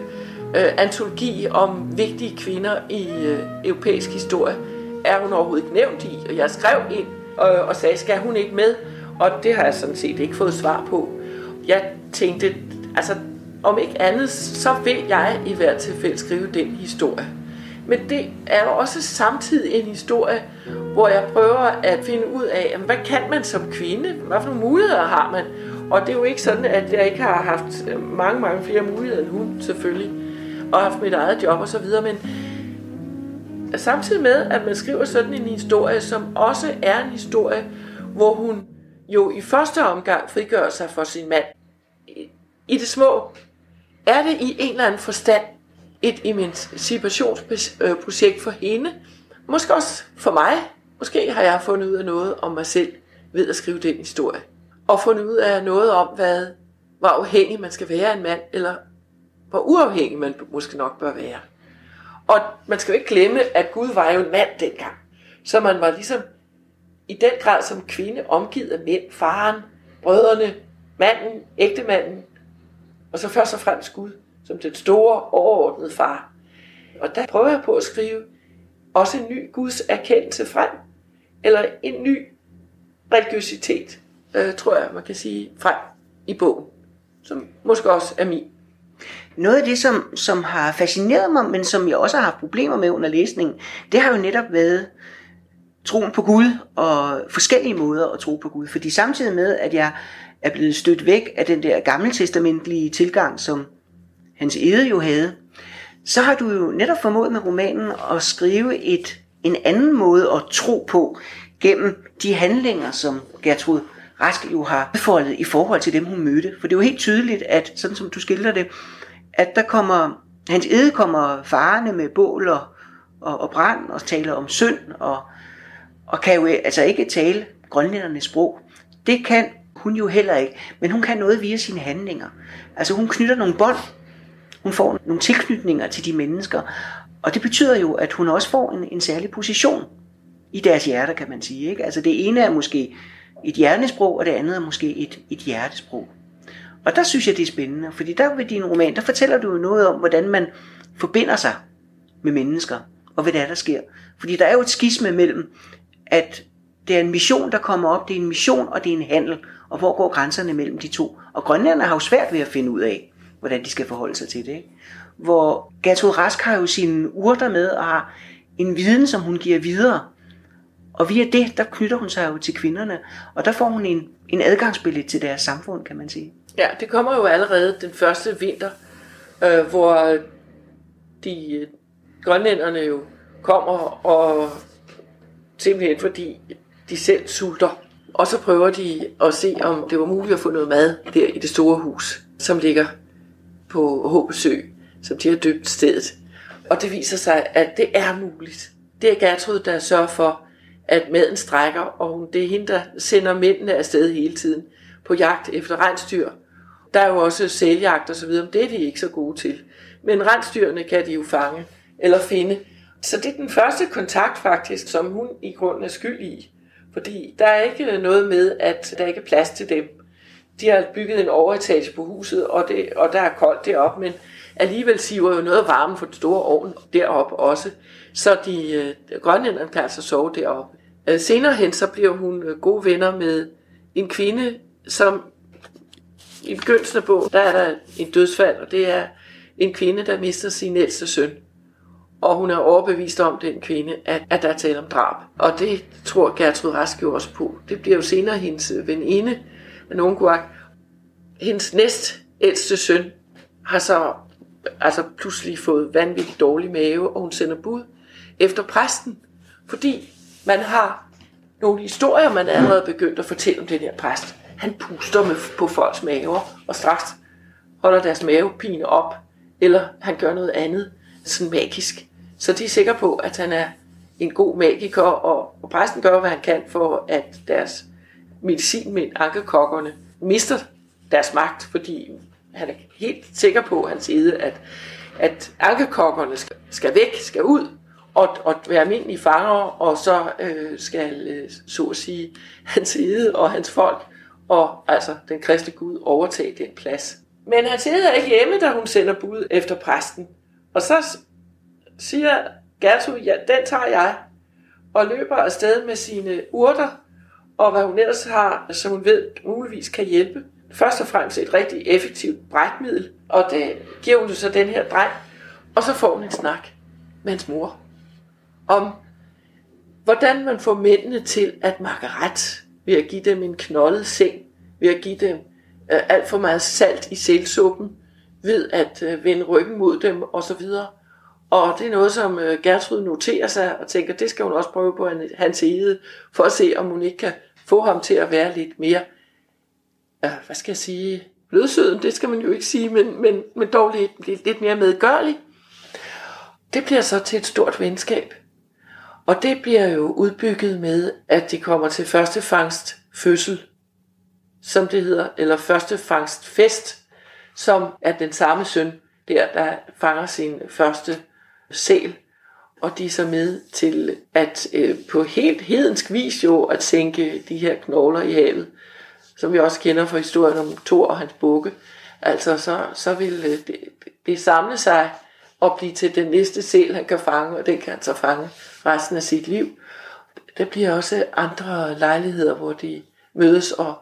øh, antologi om vigtige kvinder i øh, europæisk historie er hun overhovedet ikke nævnt i. Og jeg skrev ind og, og sagde, skal hun ikke med? Og det har jeg sådan set ikke fået svar på. Jeg tænkte, altså om ikke andet, så vil jeg i hvert tilfælde skrive den historie. Men det er jo også samtidig en historie, hvor jeg prøver at finde ud af, hvad kan man som kvinde? Hvad for nogle muligheder har man? Og det er jo ikke sådan, at jeg ikke har haft øh, mange, mange flere muligheder end hun selvfølgelig, og haft mit eget job og så videre, men samtidig med, at man skriver sådan en historie, som også er en historie, hvor hun jo i første omgang frigør sig for sin mand. I det små er det i en eller anden forstand et emancipationsprojekt for hende. Måske også for mig. Måske har jeg fundet ud af noget om mig selv ved at skrive den historie. Og fundet ud af noget om, hvad, hvor afhængig man skal være af en mand, eller hvor uafhængig man måske nok bør være. Og man skal jo ikke glemme, at Gud var jo en mand dengang. Så man var ligesom i den grad som kvinde omgivet af mænd, faren, brødrene, manden, ægtemanden, og så først og fremmest Gud som den store overordnede far. Og der prøver jeg på at skrive også en ny Guds erkendelse frem, eller en ny religiøsitet, øh, tror jeg, man kan sige, frem i bogen, som måske også er min. Noget af det, som, som har fascineret mig, men som jeg også har haft problemer med under læsningen, det har jo netop været troen på Gud og forskellige måder at tro på Gud. Fordi samtidig med, at jeg er blevet stødt væk af den der gammeltestamentlige tilgang, som Hans Ede jo havde, så har du jo netop formået med romanen at skrive et, en anden måde at tro på gennem de handlinger, som Gertrud Rask jo har befoldet i forhold til dem, hun mødte. For det er jo helt tydeligt, at sådan som du skildrer det, at der kommer, hans ede kommer farerne med bål og, og, og brand og taler om synd og, og kan jo altså ikke tale grønlændernes sprog. Det kan hun jo heller ikke, men hun kan noget via sine handlinger. Altså hun knytter nogle bånd hun får nogle tilknytninger til de mennesker, og det betyder jo, at hun også får en, en særlig position i deres hjerter, kan man sige. Ikke? Altså det ene er måske et hjernesprog, og det andet er måske et, et hjertesprog. Og der synes jeg, det er spændende, fordi der ved din roman, der fortæller du jo noget om, hvordan man forbinder sig med mennesker, og hvad det er, der sker. Fordi der er jo et skisme mellem, at det er en mission, der kommer op, det er en mission, og det er en handel, og hvor går grænserne mellem de to? Og grønlænderne har jo svært ved at finde ud af, hvordan de skal forholde sig til det. Ikke? Hvor Gertrud Rask har jo sine urter med og har en viden, som hun giver videre. Og via det, der knytter hun sig jo til kvinderne, og der får hun en, en adgangsbillet til deres samfund, kan man sige. Ja, det kommer jo allerede den første vinter, øh, hvor de øh, grønlænderne jo kommer, og simpelthen fordi de selv sulter. Og så prøver de at se, om det var muligt at få noget mad der i det store hus, som ligger på Håbesø, som de har døbt stedet. Og det viser sig, at det er muligt. Det er Gertrud, der sørger for, at maden strækker, og det er hende, der sender mændene afsted hele tiden på jagt efter rensdyr. Der er jo også sæljagt og så videre, men det er de ikke så gode til. Men rensdyrene kan de jo fange eller finde. Så det er den første kontakt faktisk, som hun i grunden er skyld i. Fordi der er ikke noget med, at der ikke er plads til dem de har bygget en overetage på huset, og, det, og der er koldt deroppe, men alligevel siver jo noget varme for den store ovn deroppe også. Så de øh, grønlænderne kan altså sove deroppe. Øh, senere hen så bliver hun øh, gode venner med en kvinde, som i begyndelsen af bogen, der er der en dødsfald, og det er en kvinde, der mister sin ældste søn. Og hun er overbevist om, den kvinde, at, at der er tale om drab. Og det tror Gertrud Rask jo også på. Det bliver jo senere hendes veninde, nogen kunne hendes næst ældste søn har så altså pludselig fået vanvittigt dårlig mave, og hun sender bud efter præsten, fordi man har nogle historier, man allerede begyndt at fortælle om den her præst. Han puster med, på folks maver, og straks holder deres mavepine op, eller han gør noget andet, sådan magisk. Så de er sikre på, at han er en god magiker, og, og præsten gør, hvad han kan for, at deres medicinmænd, ankerkokkerne, mister deres magt, fordi han er helt sikker på, han siger, at at ankerkokkerne skal, skal væk, skal ud, og, og være almindelige fanger, og så øh, skal, øh, så at sige, hans ede og hans folk, og altså den kristne Gud overtage den plads. Men han sidder er ikke hjemme, da hun sender bud efter præsten. Og så siger Gertrud, ja, den tager jeg, og løber afsted med sine urter, og hvad hun ellers har, som hun ved muligvis kan hjælpe. Først og fremmest et rigtig effektivt brætmiddel, og det giver hun så den her dreng, og så får hun en snak med hans mor om, hvordan man får mændene til at makke ret ved at give dem en knoldet seng, ved at give dem øh, alt for meget salt i sælsuppen, ved at øh, vende ryggen mod dem osv. Og det er noget, som øh, Gertrud noterer sig og tænker, det skal hun også prøve på hans side, for at se, om hun ikke kan få ham til at være lidt mere, øh, hvad skal jeg sige, blødsøden, det skal man jo ikke sige, men, men, men dog lidt, lidt, lidt mere medgørlig. Det bliver så til et stort venskab. Og det bliver jo udbygget med, at de kommer til første fangst fødsel, som det hedder, eller første fangst fest, som er den samme søn, der, der fanger sin første sæl, og de er så med til at øh, på helt hedensk vis jo at sænke de her knogler i havet, som vi også kender fra historien om Thor og hans bukke. Altså så, så vil øh, det, det samle sig og blive til den næste sæl, han kan fange, og den kan han så fange resten af sit liv. Der bliver også andre lejligheder, hvor de mødes, og,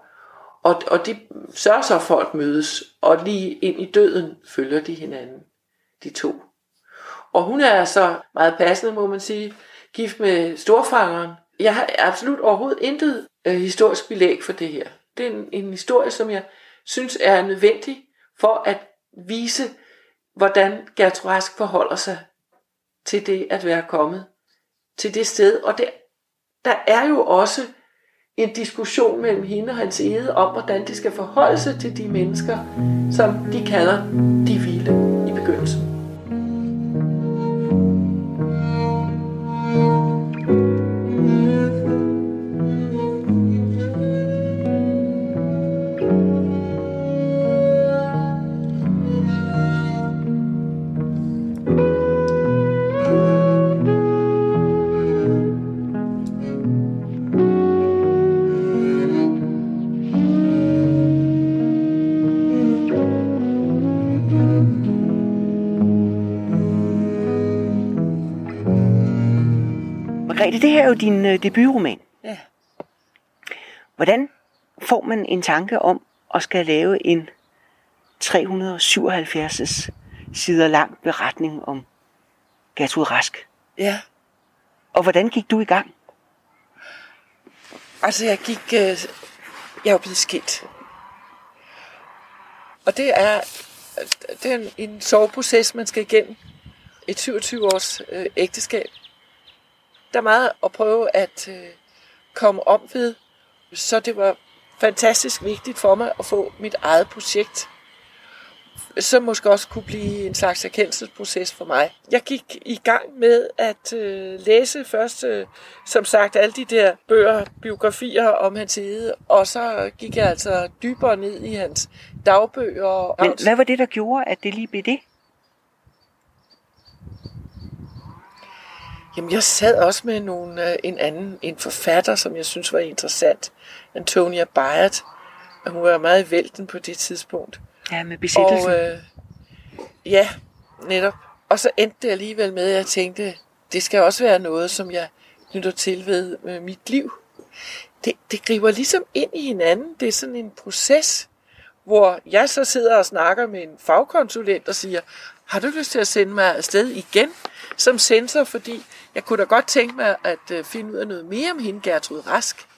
og, og de sørger så for at mødes, og lige ind i døden følger de hinanden, de to. Og hun er så meget passende, må man sige, gift med storfangeren. Jeg har absolut overhovedet intet øh, historisk belæg for det her. Det er en, en historie, som jeg synes er nødvendig for at vise, hvordan Gertrud Rask forholder sig til det at være kommet til det sted. Og det, der er jo også en diskussion mellem hende og hans ede om, hvordan de skal forholde sig til de mennesker, som de kalder de vilde Jo din øh, debutroman. Ja. Hvordan får man en tanke om at skal lave en 377 sider lang beretning om Gertrud Rask? Ja. Og hvordan gik du i gang? Altså, jeg gik... Øh, jeg jo blevet skilt. Og det er, det er en, en soveproces, man skal igennem. Et 27 års øh, ægteskab der er meget at prøve at øh, komme om ved. Så det var fantastisk vigtigt for mig at få mit eget projekt, som måske også kunne blive en slags erkendelsesproces for mig. Jeg gik i gang med at øh, læse først, øh, som sagt, alle de der bøger, biografier om hans hede, og så gik jeg altså dybere ned i hans dagbøger. Men hvad var det, der gjorde, at det lige blev det? Jamen, jeg sad også med nogle, øh, en anden, en forfatter, som jeg synes var interessant. Antonia Bayard. Hun var meget i vælten på det tidspunkt. Ja, med besættelsen. Og, øh, ja, netop. Og så endte det alligevel med, at jeg tænkte, det skal også være noget, som jeg knytter til ved øh, mit liv. Det, det griber ligesom ind i hinanden. Det er sådan en proces, hvor jeg så sidder og snakker med en fagkonsulent og siger, har du lyst til at sende mig afsted igen som sensor, fordi jeg kunne da godt tænke mig at øh, finde ud af noget mere om hende, Gertrud Rask.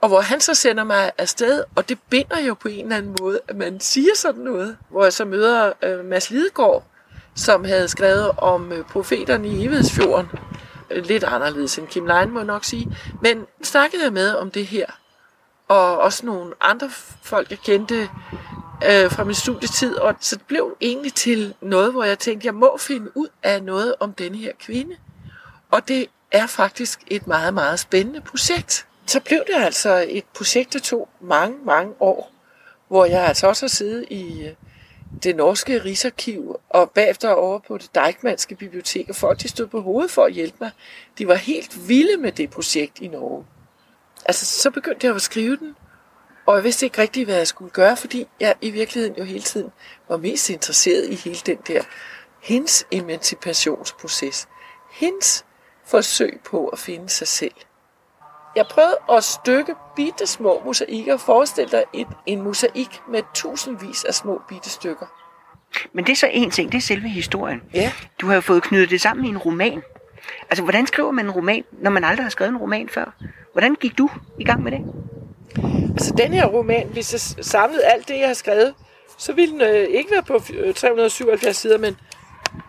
Og hvor han så sender mig afsted, og det binder jo på en eller anden måde, at man siger sådan noget. Hvor jeg så møder øh, Mads Lidegaard, som havde skrevet om øh, profeterne i Evighedsfjorden. Øh, lidt anderledes end Kim Lein, må jeg nok sige. Men snakkede jeg med om det her. Og også nogle andre folk, jeg kendte, øh, fra min studietid, og så det blev egentlig til noget, hvor jeg tænkte, jeg må finde ud af noget om denne her kvinde. Og det er faktisk et meget, meget spændende projekt. Så blev det altså et projekt, der tog mange, mange år, hvor jeg altså også har siddet i, øh, det norske Rigsarkiv, og bagefter over på det Deichmanske bibliotek, og folk de stod på hovedet for at hjælpe mig. De var helt vilde med det projekt i Norge. Altså, så begyndte jeg at skrive den, og jeg vidste ikke rigtig, hvad jeg skulle gøre, fordi jeg i virkeligheden jo hele tiden var mest interesseret i hele den der, hendes emancipationsproces, hendes forsøg på at finde sig selv. Jeg prøvede at stykke bitte små mosaikker. Forestil dig et, en mosaik med tusindvis af små bitte stykker. Men det er så en ting, det er selve historien. Ja. Du har jo fået knyttet det sammen i en roman. Altså, hvordan skriver man en roman, når man aldrig har skrevet en roman før? Hvordan gik du i gang med det? Altså den her roman, hvis jeg samlede alt det, jeg har skrevet, så ville den øh, ikke være på 377 øh, sider, men,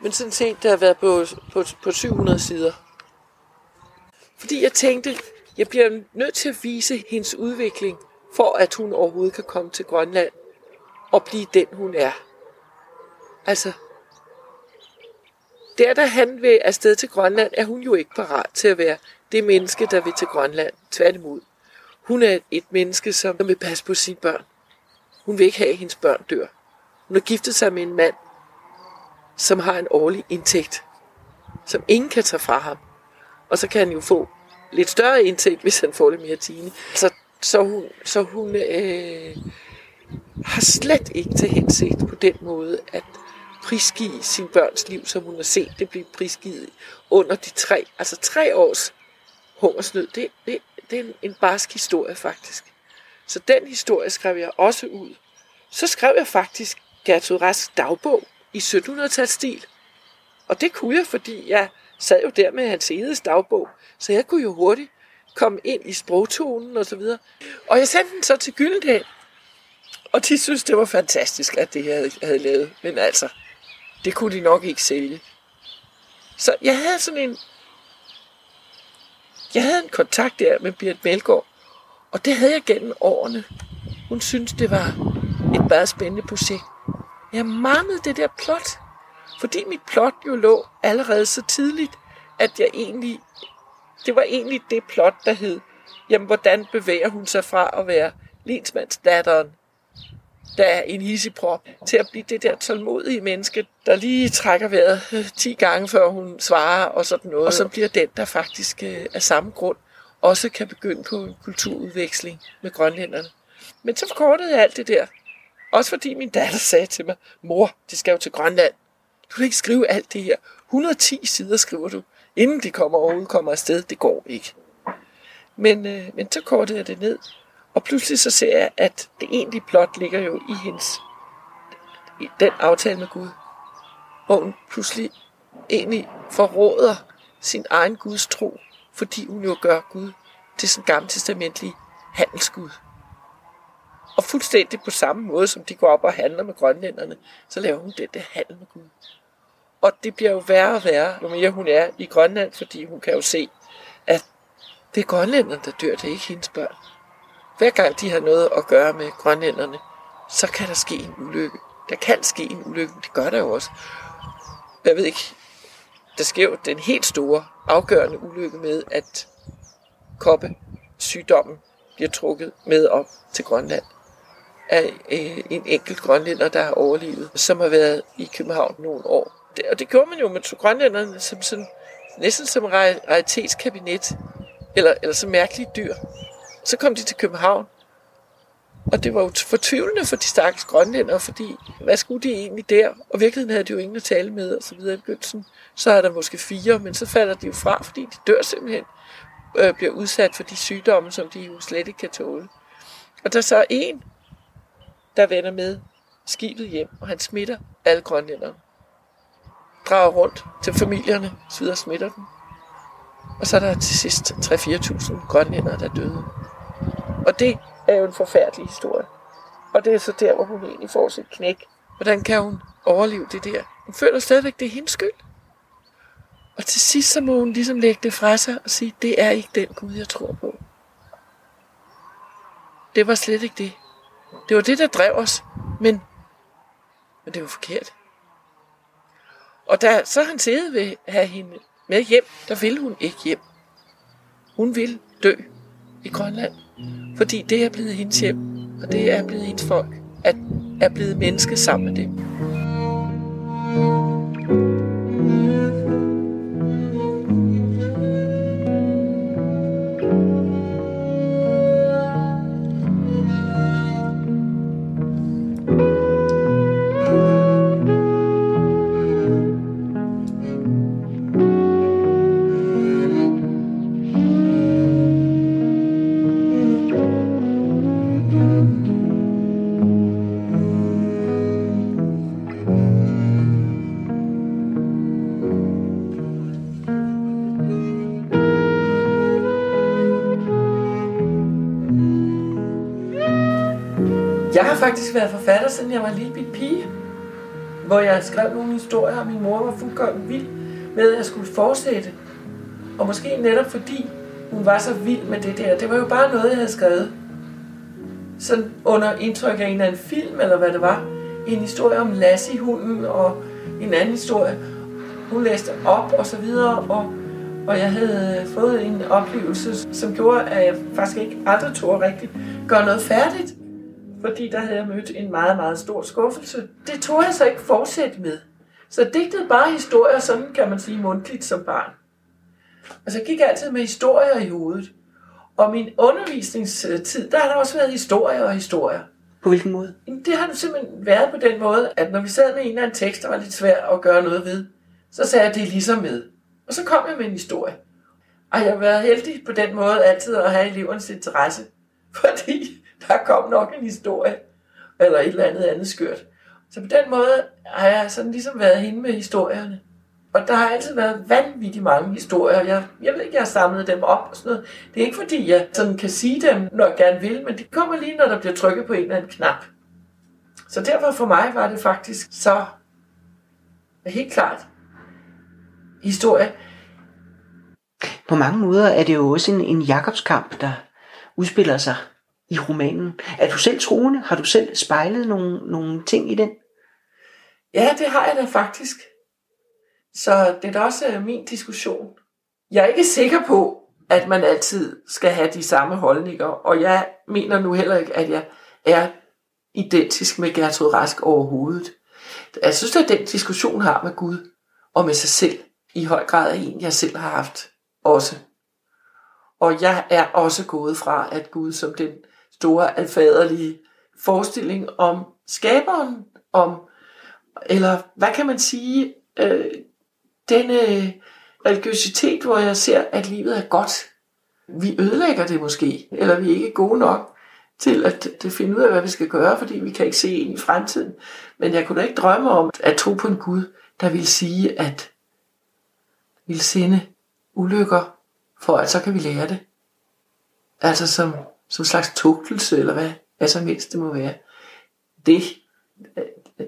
men sådan set, der har været på, på, på 700 sider. Fordi jeg tænkte, jeg bliver nødt til at vise hendes udvikling, for at hun overhovedet kan komme til Grønland og blive den, hun er. Altså, der da han vil afsted til Grønland, er hun jo ikke parat til at være det menneske, der vil til Grønland. Tværtimod. Hun er et menneske, som vil passe på sine børn. Hun vil ikke have, at hendes børn dør. Hun har giftet sig med en mand, som har en årlig indtægt, som ingen kan tage fra ham. Og så kan han jo få lidt større indtægt, hvis han får lidt mere tine. Så, så hun, så hun øh, har slet ikke til hensigt på den måde at prisgive sin børns liv, som hun har set det blive prisgivet under de tre, altså tre års hungersnød. Det, det, det er en, en barsk historie faktisk. Så den historie skrev jeg også ud. Så skrev jeg faktisk Gertrud Rask dagbog i 1700-tals stil. Og det kunne jeg, fordi jeg sad jo der med hans eget dagbog, så jeg kunne jo hurtigt komme ind i sprogtonen og så videre. Og jeg sendte den så til Gyldendal, og de synes, det var fantastisk, at det jeg havde, havde lavet. Men altså, det kunne de nok ikke sælge. Så jeg havde sådan en... Jeg havde en kontakt der med Birgit Melgaard, og det havde jeg gennem årene. Hun synes, det var et meget spændende projekt. Jeg manglede det der plot. Fordi mit plot jo lå allerede så tidligt, at jeg egentlig, det var egentlig det plot, der hed, jamen hvordan bevæger hun sig fra at være lensmandsdatteren, der er en hisseprop, til at blive det der tålmodige menneske, der lige trækker vejret øh, 10 gange, før hun svarer og sådan noget. Og så bliver den, der faktisk øh, af samme grund også kan begynde på en kulturudveksling med grønlænderne. Men så forkortede jeg alt det der. Også fordi min datter sagde til mig, mor, det skal jo til Grønland. Du kan ikke skrive alt det her. 110 sider skriver du, inden de kommer overhovedet kommer afsted. Det går ikke. Men, øh, men så kortede jeg det ned, og pludselig så ser jeg, at det egentlige plot ligger jo i hendes i den aftale med Gud, hvor hun pludselig egentlig forråder sin egen Guds tro, fordi hun jo gør Gud til sin gamle testamentlige handelsgud. Og fuldstændig på samme måde, som de går op og handler med grønlænderne, så laver hun det der handel med Gud. Og det bliver jo værre og værre, jo mere hun er i Grønland, fordi hun kan jo se, at det er grønlænderne, der dør, det er ikke hendes børn. Hver gang de har noget at gøre med grønlænderne, så kan der ske en ulykke. Der kan ske en ulykke, det gør der jo også. Jeg ved ikke, der sker jo den helt store, afgørende ulykke med, at koppe sygdommen bliver trukket med op til Grønland af øh, en enkelt grønlænder, der har overlevet, som har været i København nogle år. Det, og det gjorde man jo med grønlænderne som sådan, næsten som raritetskabinet, eller, eller som mærkelige dyr. Så kom de til København, og det var jo fortvivlende for de stakkels grønlændere, fordi hvad skulle de egentlig der? Og virkeligheden havde de jo ingen at tale med, og så videre i begyndelsen. Så er der måske fire, men så falder de jo fra, fordi de dør simpelthen, øh, bliver udsat for de sygdomme, som de jo slet ikke kan tåle. Og der så en, der vender med skibet hjem, og han smitter alle grønlænderne. Drager rundt til familierne, så videre smitter dem. Og så er der til sidst 3-4.000 grønlændere, der døde. Og det er jo en forfærdelig historie. Og det er så der, hvor hun egentlig får sit knæk. Hvordan kan hun overleve det der? Hun føler stadigvæk, det er hendes skyld. Og til sidst så må hun ligesom lægge det fra sig og sige, det er ikke den Gud, jeg tror på. Det var slet ikke det. Det var det, der drev os. Men, men det var forkert. Og da så han siddet ved at have hende med hjem, der ville hun ikke hjem. Hun vil dø i Grønland. Fordi det er blevet hendes hjem, og det er blevet hendes folk. At er blevet menneske sammen med dem. Faktisk været forfatter, siden jeg var en lille bit pige. Hvor jeg skrev nogle historier, og min mor var fuldkommen vild med, at jeg skulle fortsætte. Og måske netop fordi hun var så vild med det der. Det var jo bare noget, jeg havde skrevet. Sådan under indtryk af en eller anden film, eller hvad det var. En historie om Lassie-hunden, og en anden historie. Hun læste op, og så videre, og, og jeg havde fået en oplevelse, som gjorde, at jeg faktisk ikke aldrig tog rigtigt gøre noget færdigt fordi der havde jeg mødt en meget, meget stor skuffelse. Det tog jeg så ikke fortsætte med. Så digtede bare historier, sådan kan man sige, mundtligt som barn. Og så gik jeg altid med historier i hovedet. Og min undervisningstid, der har der også været historier og historier. På hvilken måde? Det har det simpelthen været på den måde, at når vi sad med en eller anden tekst, der var lidt svær at gøre noget ved, så sagde jeg, det er ligesom med. Og så kom jeg med en historie. Og jeg har været heldig på den måde altid at have elevernes interesse. [laughs] Fordi der kom nok en historie, eller et eller andet andet skørt. Så på den måde har jeg sådan ligesom været hende med historierne. Og der har altid været vanvittigt mange historier. Jeg, jeg ved ikke, jeg har samlet dem op og sådan noget. Det er ikke fordi, jeg sådan kan sige dem, når jeg gerne vil, men det kommer lige, når der bliver trykket på en eller anden knap. Så derfor for mig var det faktisk så helt klart historie. På mange måder er det jo også en, en Jakobskamp, der udspiller sig i romanen. Er du selv troende? Har du selv spejlet nogle, nogle ting i den? Ja, det har jeg da faktisk. Så det er da også øh, min diskussion. Jeg er ikke sikker på, at man altid skal have de samme holdninger, og jeg mener nu heller ikke, at jeg er identisk med Gertrud Rask overhovedet. Jeg synes, at den diskussion har med Gud og med sig selv i høj grad er en, jeg selv har haft også. Og jeg er også gået fra, at Gud som den store alfaderlige forestilling om skaberen, om, eller hvad kan man sige, øh, denne religiøsitet, hvor jeg ser, at livet er godt. Vi ødelægger det måske, eller vi er ikke gode nok til at, at finde ud af, hvad vi skal gøre, fordi vi kan ikke se ind i fremtiden. Men jeg kunne da ikke drømme om at tro på en Gud, der vil sige, at vil sende ulykker, for at så kan vi lære det. Altså som, som en slags tugtelse, eller hvad, hvad som helst det må være. Det,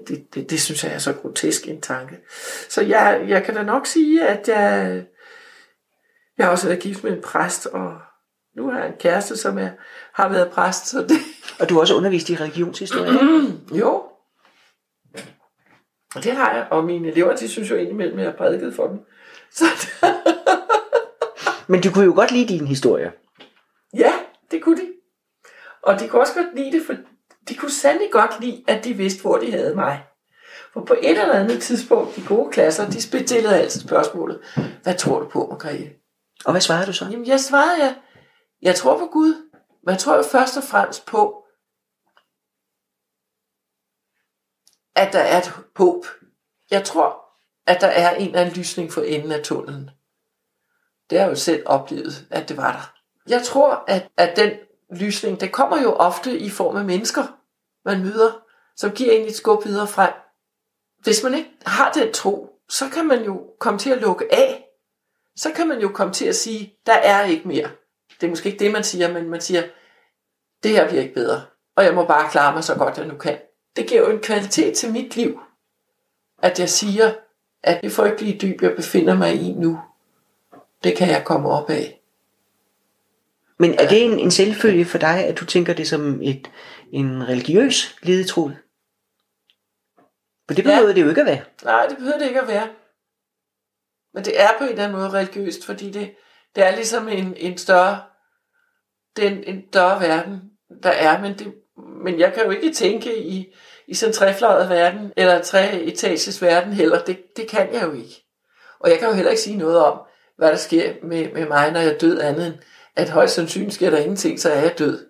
det, det, det synes jeg er så grotesk en tanke. Så jeg, jeg kan da nok sige, at jeg, jeg har også været gift med en præst, og nu har jeg en kæreste, som er, har været præst, så det... Og du har også undervist i religionshistorie. [clears throat] Jo. Og det har jeg, og mine elever, de synes jo indimellem, at jeg har prædiket for dem. Så Men du kunne jo godt lide din historie. ja, det kunne de. Og de kunne også godt lide det, for de kunne sandelig godt lide, at de vidste, hvor de havde mig. For på et eller andet tidspunkt, de gode klasser, de stillede altid spørgsmålet, hvad tror du på, Margrethe? Og hvad svarede du så? Jamen, jeg svarede, jeg, jeg tror på Gud, men jeg tror jo først og fremmest på, at der er et håb. Jeg tror, at der er en eller anden lysning for enden af tunnelen. Det har jeg jo selv oplevet, at det var der. Jeg tror, at, at den lysning, det kommer jo ofte i form af mennesker, man møder, som giver en et skub videre frem. Hvis man ikke har den tro, så kan man jo komme til at lukke af. Så kan man jo komme til at sige, der er ikke mere. Det er måske ikke det, man siger, men man siger, det her bliver ikke bedre, og jeg må bare klare mig så godt, jeg nu kan. Det giver jo en kvalitet til mit liv, at jeg siger, at det frygtelige dyb, jeg befinder mig i nu, det kan jeg komme op af. Men er det en, en selvfølge for dig, at du tænker det som et, en religiøs ledetråd? For det behøver ja. det jo ikke at være. Nej, det behøver det ikke at være. Men det er på en eller anden måde religiøst, fordi det, det er ligesom en, en større, det er en, en større verden, der er, men, det, men jeg kan jo ikke tænke i, i sådan en trefløjet verden, eller tre etages verden heller. Det, det kan jeg jo ikke. Og jeg kan jo heller ikke sige noget om, hvad der sker med, med mig, når jeg er død andet end, at højst sandsynligt sker der ingenting, så er jeg død.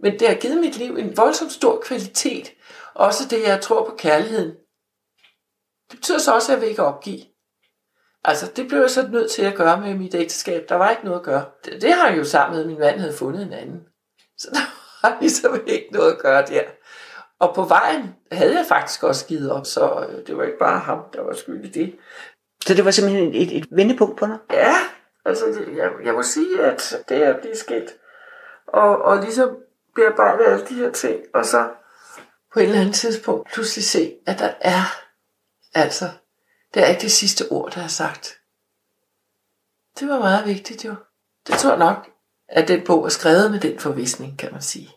Men det har givet mit liv en voldsomt stor kvalitet. Også det, jeg tror på kærligheden. Det betyder så også, at jeg vil ikke opgive. Altså, det blev jeg så nødt til at gøre med mit ægteskab. Der var ikke noget at gøre. Det, det har jeg jo sammen med, min mand havde fundet en anden. Så der [laughs] var ligesom ikke noget at gøre der. Og på vejen havde jeg faktisk også givet op, så øh, det var ikke bare ham, der var skyld i det. Så det var simpelthen et, et vendepunkt på dig? Ja, altså jeg, jeg må sige, at det er blive sket. Og, og ligesom bearbejde alle de her ting, og så på et eller andet tidspunkt pludselig se, at der er, altså, det er ikke det sidste ord, der er sagt. Det var meget vigtigt jo. Det tror jeg nok, at den bog er skrevet med den forvisning, kan man sige.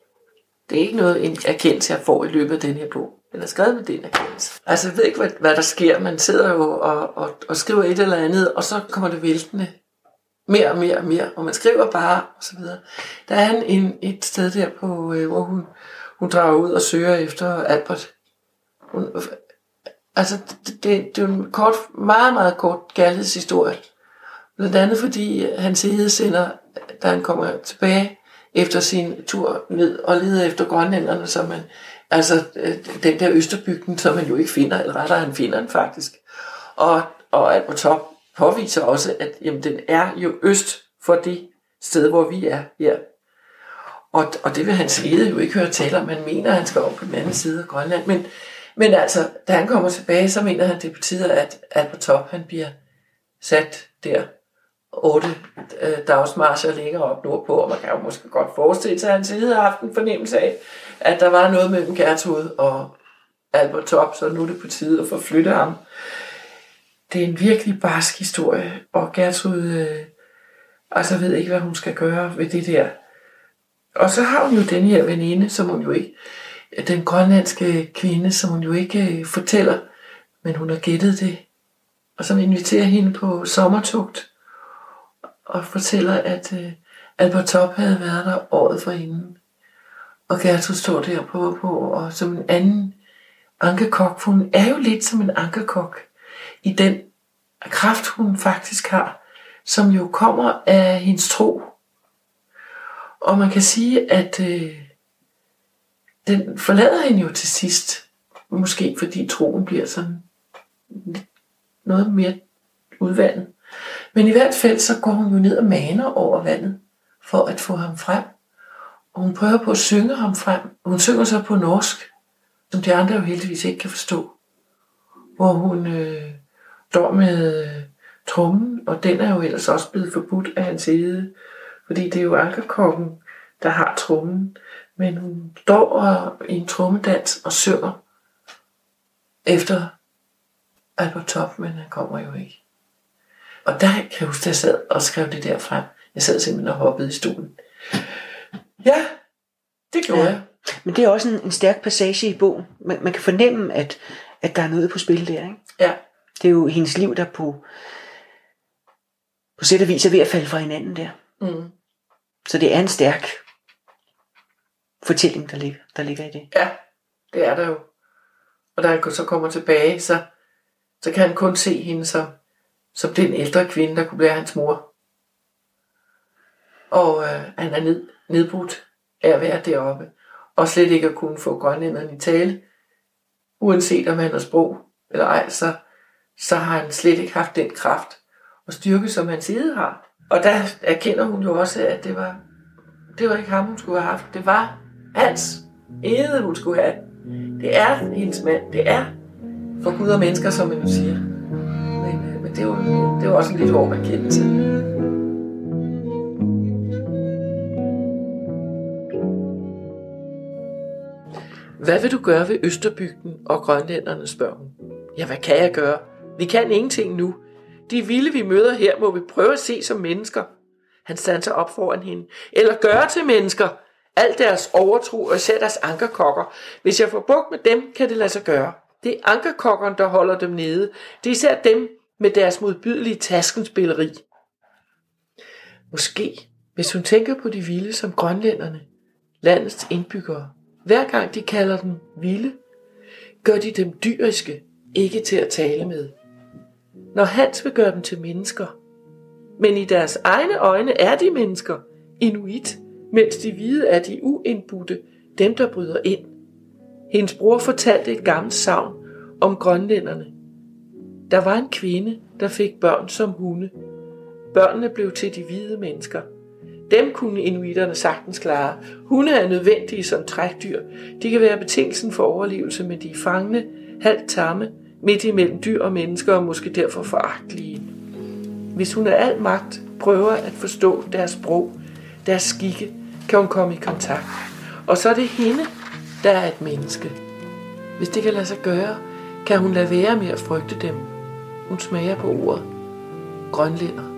Det er ikke noget en erkendelse, jeg får i løbet af den her bog. Den er skrevet med den erkendelse. Altså, jeg ved ikke, hvad, hvad der sker. Man sidder jo og, og, og skriver et eller andet, og så kommer det væltende mere og mere og mere, og man skriver bare, og så videre. Der er en, en, et sted der, på, øh, hvor hun, hun drager ud og søger efter Albert. Hun, altså, det, det, det er en kort, meget, meget kort kærlighedshistorie. Blandt andet fordi hans hede sender, da han kommer tilbage efter sin tur ned og leder efter grønlænderne, som man, altså øh, den der Østerbygden, som man jo ikke finder, eller rettere han finder den faktisk. Og, og Albert Top påviser også, at jamen, den er jo øst for det sted, hvor vi er her. Og, og det vil hans lede jo ikke høre tale om. Man mener, at han skal op på den anden side af Grønland. Men, men altså, da han kommer tilbage, så mener han, det betyder, at Albert Top han bliver sat der otte øh, dagsmarscher ligger op nordpå, og man kan jo måske godt forestille sig, at han havde haft en fornemmelse af, at der var noget mellem Gertrud og Albert Top, så nu er det på tide at forflytte ham. Det er en virkelig barsk historie, og Gertrud øh, altså ved ikke, hvad hun skal gøre ved det der. Og så har hun jo den her veninde, som hun jo ikke, den grønlandske kvinde, som hun jo ikke øh, fortæller, men hun har gættet det, og som inviterer hende på sommertugt og fortæller, at øh, Albert Top havde været der året for hende. Og Gertrud står der på, på og som en anden ankekok, for hun er jo lidt som en ankekok i den kraft, hun faktisk har, som jo kommer af hendes tro. Og man kan sige, at øh, den forlader hende jo til sidst, måske fordi troen bliver sådan noget mere udvandet. Men i hvert fald så går hun jo ned og maner over vandet for at få ham frem. Og hun prøver på at synge ham frem. Hun synger så på norsk, som de andre jo heldigvis ikke kan forstå. Hvor hun øh, står med øh, trummen, og den er jo ellers også blevet forbudt af hans side. Fordi det er jo ankerkokken, der har trummen. Men hun står og, i en trummedans og synger efter Albert Top, men han kommer jo ikke. Og der kan jeg huske, at jeg sad og skrev det der frem. Jeg sad simpelthen og hoppede i stolen. Ja, det gjorde ja. jeg. Men det er også en, en stærk passage i bogen. Man, man kan fornemme, at, at der er noget på spil der. Ikke? Ja. Det er jo hendes liv, der på, på sæt og vis er ved at falde fra hinanden der. Mm. Så det er en stærk fortælling, der ligger, der ligger i det. Ja, det er der jo. Og da han så kommer tilbage, så, så kan han kun se hende som som den ældre kvinde, der kunne blive hans mor. Og øh, han er ned, nedbrudt af at være deroppe, og slet ikke at kunne få grønlænderne i tale. Uanset om han har sprog eller ej, så, så har han slet ikke haft den kraft og styrke, som hans side har. Og der erkender hun jo også, at det var, det var ikke ham, hun skulle have haft. Det var hans ede, hun skulle have. Det er hendes mand. Det er for Gud og mennesker, som man jo siger øh, det var, det var også en lidt hård erkendelse. Hvad vil du gøre ved Østerbygden og grønlænderne, spørger hun. Ja, hvad kan jeg gøre? Vi kan ingenting nu. De vilde, vi møder her, må vi prøve at se som mennesker. Han standser op foran hende. Eller gøre til mennesker. Alt deres overtro og især deres ankerkokker. Hvis jeg får bugt med dem, kan det lade sig gøre. Det er ankerkokkerne, der holder dem nede. Det er især dem, med deres modbydelige taskenspilleri. Måske, hvis hun tænker på de vilde som grønlænderne, landets indbyggere, hver gang de kalder dem vilde, gør de dem dyriske, ikke til at tale med. Når Hans vil gøre dem til mennesker. Men i deres egne øjne er de mennesker, inuit, mens de hvide er de uindbudte, dem der bryder ind. Hendes bror fortalte et gammelt savn om grønlænderne. Der var en kvinde, der fik børn som hunde. Børnene blev til de hvide mennesker. Dem kunne inuiterne sagtens klare. Hunde er nødvendige som trækdyr. De kan være betingelsen for overlevelse, men de er fangne, halvt tamme, midt imellem dyr og mennesker og måske derfor foragtelige. Hvis hun af al magt prøver at forstå deres sprog, deres skikke, kan hun komme i kontakt. Og så er det hende, der er et menneske. Hvis det kan lade sig gøre, kan hun lade være med at frygte dem. Hun smager på ordet. Grønlænder.